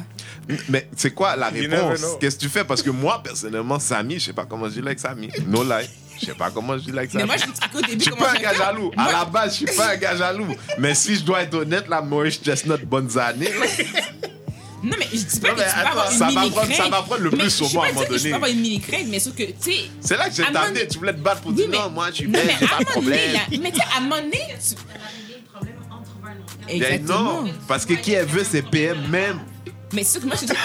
Mais c'est quoi la réponse? Qu'est-ce que tu fais? Parce que moi, personnellement, Samy, je sais pas comment je vis avec Samy. No lie. Je sais pas comment je vis avec Mais Samy. moi, je t'explique au Je début suis comment pas un je gars vais jaloux. À la base, je suis pas un gars jaloux. Mais si je dois être honnête, la Maurice Chestnut, bonnes années. là. Non, mais je dis pas Non, que mais tu peux attends, avoir une ça mini prendre- ça va prendre le Mais plus je sur suis moi, à un moment que Je donné. peux avoir une mini crainte, mais sauf que, tu sais. C'est là que j'ai t'amené. Tu voulais te battre pour Oui, dire mais- non, moi, je suis belle, mais j'ai à pas de donné, problème. là, mais tu sais, à un moment donné, tu- gars. Ben Exactement. non, parce que qui elle veut, c'est PM même. Mais c'est sûr que moi, je te dis.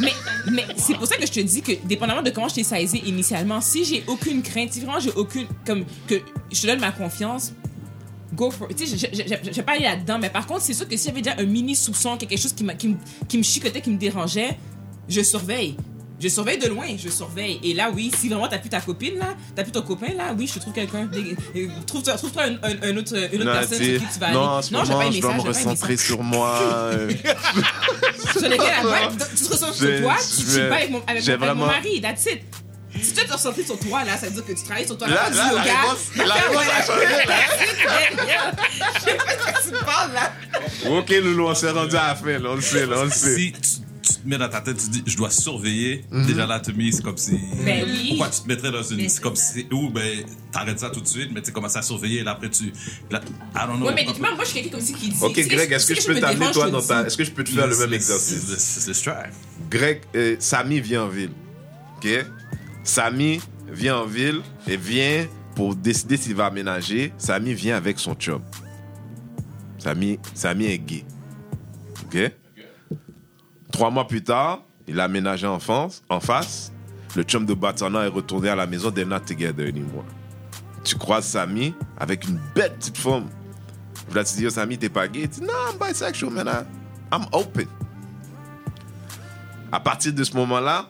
mais mais, mais c'est pour ça que je te dis que, dépendamment de comment je t'ai saisi initialement, si j'ai aucune crainte, si vraiment j'ai aucune. Comme que je te donne ma confiance, go for it. Tu sais, je- je- je je vais pas aller là-dedans, mais par contre, c'est sûr que si j'avais déjà un mini soupçon, quelque chose qui, qui, qui me chicotait, qui me dérangeait, je surveille. Je surveille de loin, je surveille. Et là, oui, si vraiment t'as plus ta copine, là, t'as plus ton copain, là, oui, je trouve quelqu'un. Trouve-toi trouve un, un, un autre, une autre Non, personne sur qui tu vas non, aller. en ce je vais moment, pas je aimer dois ça, me je recentrer sur moi. euh, sur lequel la bague, tu te ressens Je- sur toi, tu je pas avec mon, avec, j'ai mon, avec mon vraiment- mari, that's it. Si tu te ressens sur toi, là, ça veut dire que tu travailles sur toi. Là, Là, du là, la yoga. réponse- la faire- réponse a changé, Je sais pas de quoi tu parles, là. ok, Loulou, on s'est rendu à la fin, là, on le sait, là, on le sait. Si tu, tu te mets dans ta tête, tu te dis, je dois surveiller. Déjà là, me, c'est comme si. Ben oui. Pourquoi tu te mettrais dans une. Mais C'est comme si. Ou, ben, t'arrêtes ça tout de suite, mais tu commences à surveiller, et là, après, tu. Là, I don't know. Ouais, mais moi, moi, je suis quelqu'un comme ça qui dit. Ok, si- Greg, si- est-ce que si je peux me t'amener, toi, dans te ta. Est-ce que je peux te faire le même exercice? let's- let's try. Greg, euh, Samy vient en ville. OK? Samy vient en ville et vient pour décider s'il va aménager. Samy vient avec son chum. Samy, Samy est gay. OK? Trois mois plus tard, il a aménagé en France, en face. Le chum de Batsana est retourné à la maison. They're not together anymore. Tu croises Samy avec une belle petite femme. Tu dis, oh, Samy, t'es pas gay? Il dit, non, I'm bisexual, man. I'm open. À partir de ce moment-là,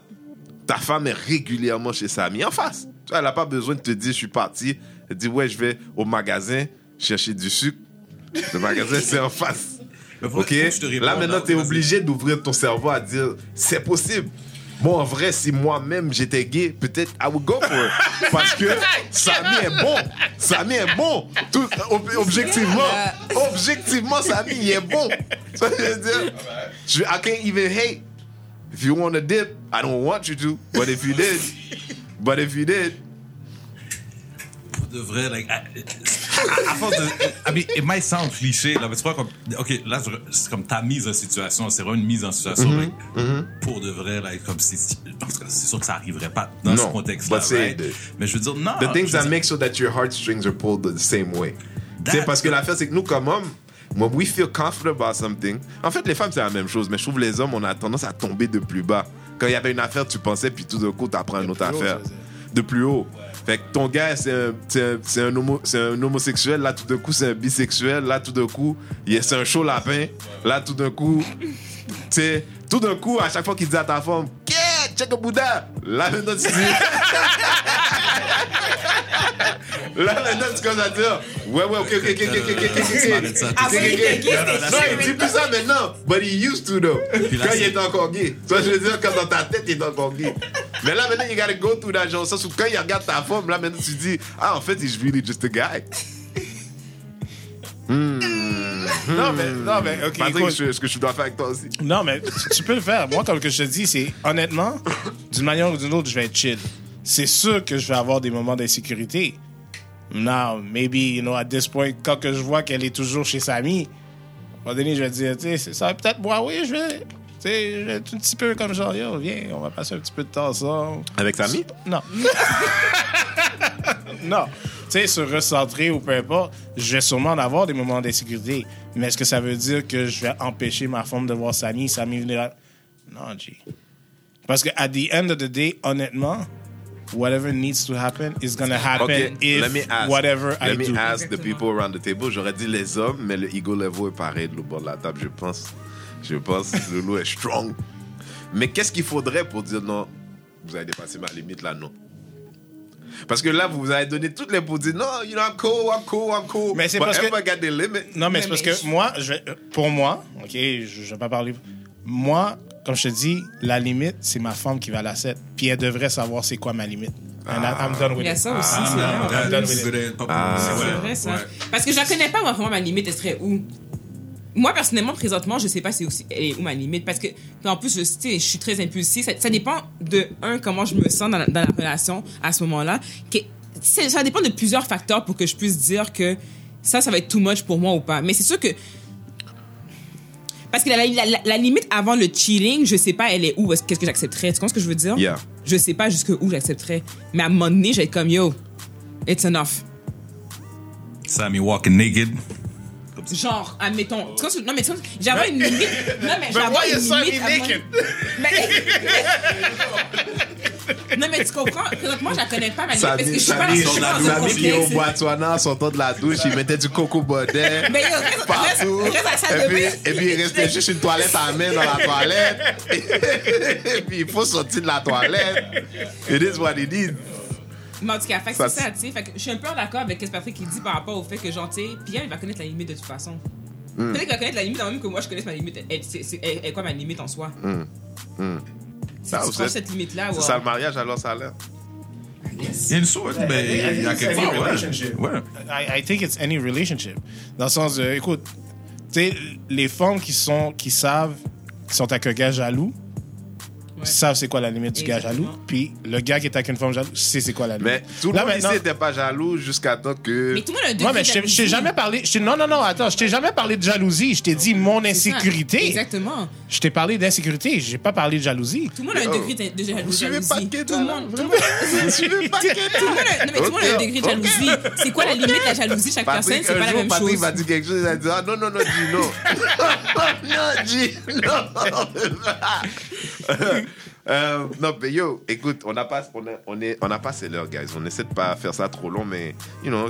ta femme est régulièrement chez Samy en face. Elle n'a pas besoin de te dire, je suis parti. Elle dit, ouais, je vais au magasin chercher du sucre. Le magasin, c'est en face. OK? Là, maintenant, là. tu es Vas-y. obligé d'ouvrir ton cerveau à dire, c'est possible. Bon, en vrai, si moi-même j'étais gay, peut-être I would go for it. Parce que Samy est bon. Samy est bon. Tout, ob- objectivement, objectivement, Samy, est bon. Ça veut dire, je, I can't even hate. If you want to dip, I don't want you to. But if you did, but if you did, Pour de vrai, like, à, à- à force de. I mean, it might sound cliché, là, mais tu vois, comme. Ok, là, c'est comme ta mise en situation, c'est vraiment une mise en situation, Mm-hmm. like, pour de vrai, like, comme si. Parce que c'est sûr que ça arriverait pas dans ce Non, contexte-là, but c'est- right? Mais je veux dire, non. the things that dire, make so that your heartstrings are pulled the same way. Parce que l'affaire, c'est que nous, comme hommes, when we feel confident about something, en fait, les femmes, c'est la même chose, mais je trouve les hommes, on a tendance à tomber de plus bas. Quand il y avait une affaire, tu pensais, puis tout d'un coup, tu apprends une autre affaire. De plus haut. Fait que ton gars, c'est un, un, homosexuel, là, tout d'un coup, c'est un bisexuel, là, tout d'un coup, c'est un chaud lapin, là, tout d'un coup, tu sais, tout d'un coup, à chaque fois qu'il dit à ta femme, check au boudin. Là, le note, Là, le note, c'est comme ça. Ouais, ouais, ok, ok, ok, ok, ok, ok, ok. Non, il dit plus ça maintenant, but he used to, though. Quand il était encore gay. Toi, je veux dire, quand dans ta tête, il encore gay. Mais là, maintenant, il gotta go through that, genre, ça, quand il regarde ta forme, là, maintenant, tu dis, ah, en fait, he's really just a guy. Hmm. Non, mais, non, mais, OK, Patrick, je- ce que je dois faire avec toi aussi. Non, mais tu, peux le faire. Moi, comme que je te dis, c'est honnêtement, d'une manière ou d'une autre, je vais être chill. C'est sûr que je vais avoir des moments d'insécurité. Now, maybe, you know, at this point, quand que je vois qu'elle est toujours chez sa amie, à un moment donné, je vais dire, tu sais, ça, peut-être moi, oui, je vais, être un petit peu comme genre, yo, viens, on va passer un petit peu de temps ensemble. Avec Samy? Non. non. Tu sais, se recentrer ou peu importe, je vais sûrement en avoir des moments d'insécurité. Mais est-ce que ça veut dire que je vais empêcher ma femme de voir Samy, Samy à... Non, G. Parce que at the end of the day, honnêtement, whatever needs to happen is gonna happen Okay, if let me ask. whatever let I me do. ask the people around the table. J'aurais dit les hommes, mais le ego level est pareil de l'autre bord de la table, je pense. Je pense que Loulou est strong. Mais qu'est-ce qu'il faudrait pour dire non, vous avez dépassé ma limite là, non? Parce que là, vous vous avez donné toutes les pour dire non, you know, I'm cool, I'm cool, I'm cool. Mais c'est But parce que-. Non, mais Mais- c'est parce que moi, je vais- pour moi, OK, je, je vais pas parler. Moi, comme je te dis, la limite, c'est ma femme qui va la set. Puis elle devrait savoir c'est quoi ma limite. And I- I'm done with Il y a it. ça aussi, Ah, c'est vrai. it. Ah. c'est vrai, vrai, ça. ouais. Parce que je la connais pas, moi, vraiment, ma limite, elle serait où? Moi, personnellement, présentement, je sais pas c'est aussi, elle est où ma limite. Parce que, en plus, je, je suis très impulsive. Ça, ça dépend de, un, comment je me sens dans la, dans la relation à ce moment-là. Ça dépend de plusieurs facteurs pour que je puisse dire que ça, ça va être too much pour moi ou pas. Mais c'est sûr que. Parce que la, la- la- la limite avant le cheating, je sais pas, elle est où? Est-ce- Qu'est-ce que j'accepterais? Tu comprends ce que je veux dire? Yeah. Je sais pas jusque où j'accepterais. Mais à un moment donné, je vais être comme, yo, it's enough. Sammy walking naked. Genre, admettons. Non, mais j'avais une limite. Non, mais why j'avais une limite. Mais- Non, mais tu comprends? Présentement, je la connais pas, ma limite. Parce que je suis pas un Samy qui est au. Botswana, sortant de la douche, il mettait du coco baudet. Mais reste- partout. la et puis il restait juste une toilette à main dans la toilette. et puis il faut sortir de la toilette. It is what it is. Mais en tout cas, fait que Ça, c'est ça, tu sais. Fait que je suis un peu en accord avec ce que Patrick dit par rapport au fait que, genre, tu sais, Pierre, il va connaître la limite de toute façon. Hmm. Peut-être qu'il va connaître la limite avant même que moi je connaisse ma limite. Elle, c'est, c'est- elle- elle est quoi ma limite en soi? Si Hmm. Êtes- cette limite-là, C'est ouais. ça le mariage, alors ça a l'air. Il y a une sorte, mais il y a- quelque part, ouais. I, I think it's any relationship. Dans le sens de, écoute, tu sais, les femmes qui sont, qui savent, qui sont à quelqu'un jaloux, Ouais. Savent c'est quoi la limite du gars jaloux. Puis le gars qui est avec une femme jalouse sait c'est quoi la limite. Mais tout le Là, monde ici n'était pas jaloux jusqu'à temps que. Mais tout le monde a un degré Ouais, mais de je t'ai- je t'ai jalousie. jamais parlé. je t'ai- Non, non, non, attends. Je t'ai jamais parlé de jalousie. Je t'ai dit mon insécurité. Exactement. Je t'ai parlé d'insécurité. J'ai pas parlé de jalousie. Tout le monde a un degré de, de jalousie. Vous suivez pas Tout le monde. vraiment? Tout le monde- a- non, mais tout le monde a un degré de jalousie. C'est quoi la limite de la jalousie? Chaque personne, Patrick, c'est pas la même Patrick chose. m'a dit quelque chose, il a dit Ah non, non, non, dis non. non, dis non. Euh, non, mais yo, écoute, on n'a pas, on a, on est, on n'a pas c'est l'heure, guys. On essaie de pas faire ça trop long, mais you know,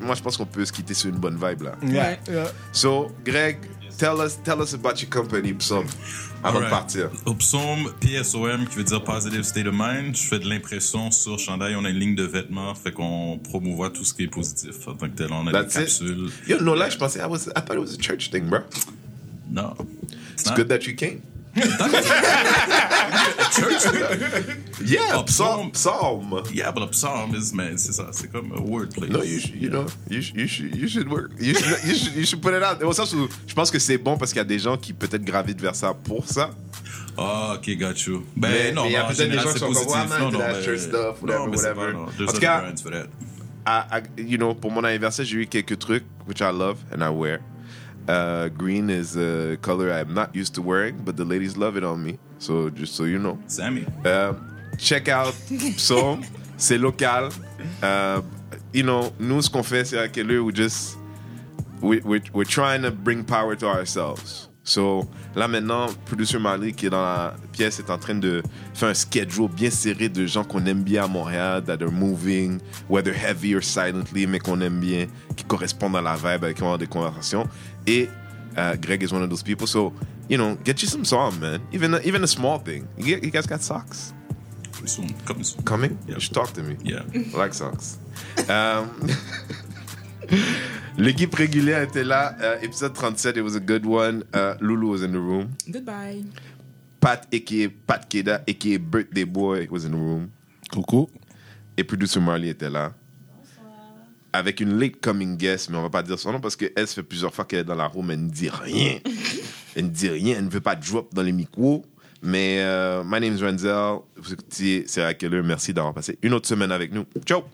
moi je pense qu'on peut se quitter sur une bonne vibe là. Yeah, yeah. So, Greg, tell us, tell us about your company, Psom, avant de Alright. partir. Opsom, PSOM, qui veut dire Positive State of Mind. Je fais de l'impression sur chandail. On a une ligne de vêtements, fait qu'on promouvoit tout ce qui est positif. En tant que tel, on a That's des it. capsules. Yo, no lie, je pensais, I was, I thought it was a church thing, bro. Non. It's good that you came. Yeah, Psalm, Psalm. Yeah, but Psalm is, mais c'est ça, c'est comme a wordplay. No, you, should, you know, you, should- you, should, you should work. You should, you should, you should put it out. Au sens où je pense que c'est bon parce qu'il y a des gens qui peut-être gravitent vers ça pour ça. Ah, ok, got you. Ben, Mais- non, mais il y a peut-être des gens qui sont comme. Ouais, man, non, non, that church stuff, whatever, non, whatever. pas, non. En tout cas- I, you know, pour mon anniversaire, j'ai eu quelques trucs which I love and I wear. Uh, green is a color I'm not used to wearing, but the ladies love it on me. So just so you know. Sammy. Uh, check out Psalm. c'est local. Uh, you know, nous, ce qu'on fait, c'est que là, we just, we, we, we're trying to bring power to ourselves. So, là maintenant, producer Marley qui est dans la pièce est en train de faire un schedule bien serré de gens qu'on aime bien à Montréal, that are moving, whether heavy or silently, mais qu'on aime bien, qui correspondent à la vibe avec qui on a des conversations. Et uh, Greg is one of those people. So, you know, get you some song, man. Even a, even a small thing. You, get, you guys got socks? Pretty soon. Coming soon. coming? Yeah. You should talk to me. Yeah. I like socks. Um, L'équipe régulière était là. Uh, épisode 37, it was a good one. Uh, Lulu was in the room. Goodbye. Pat, a.k.a. Pat Keda, a.k.a. Birthday Boy, was in the room. Coucou. Et producer Marley était là. Avec une late coming guest, mais on va pas dire son nom parce qu'elle, fait plusieurs fois qu'elle est dans la room, elle ne dit rien. elle ne dit rien, elle ne veut pas drop dans les micros. Mais euh, my name is Renzel. Vous écoutez C'est à quelle heure? Merci d'avoir passé une autre semaine avec nous. Ciao!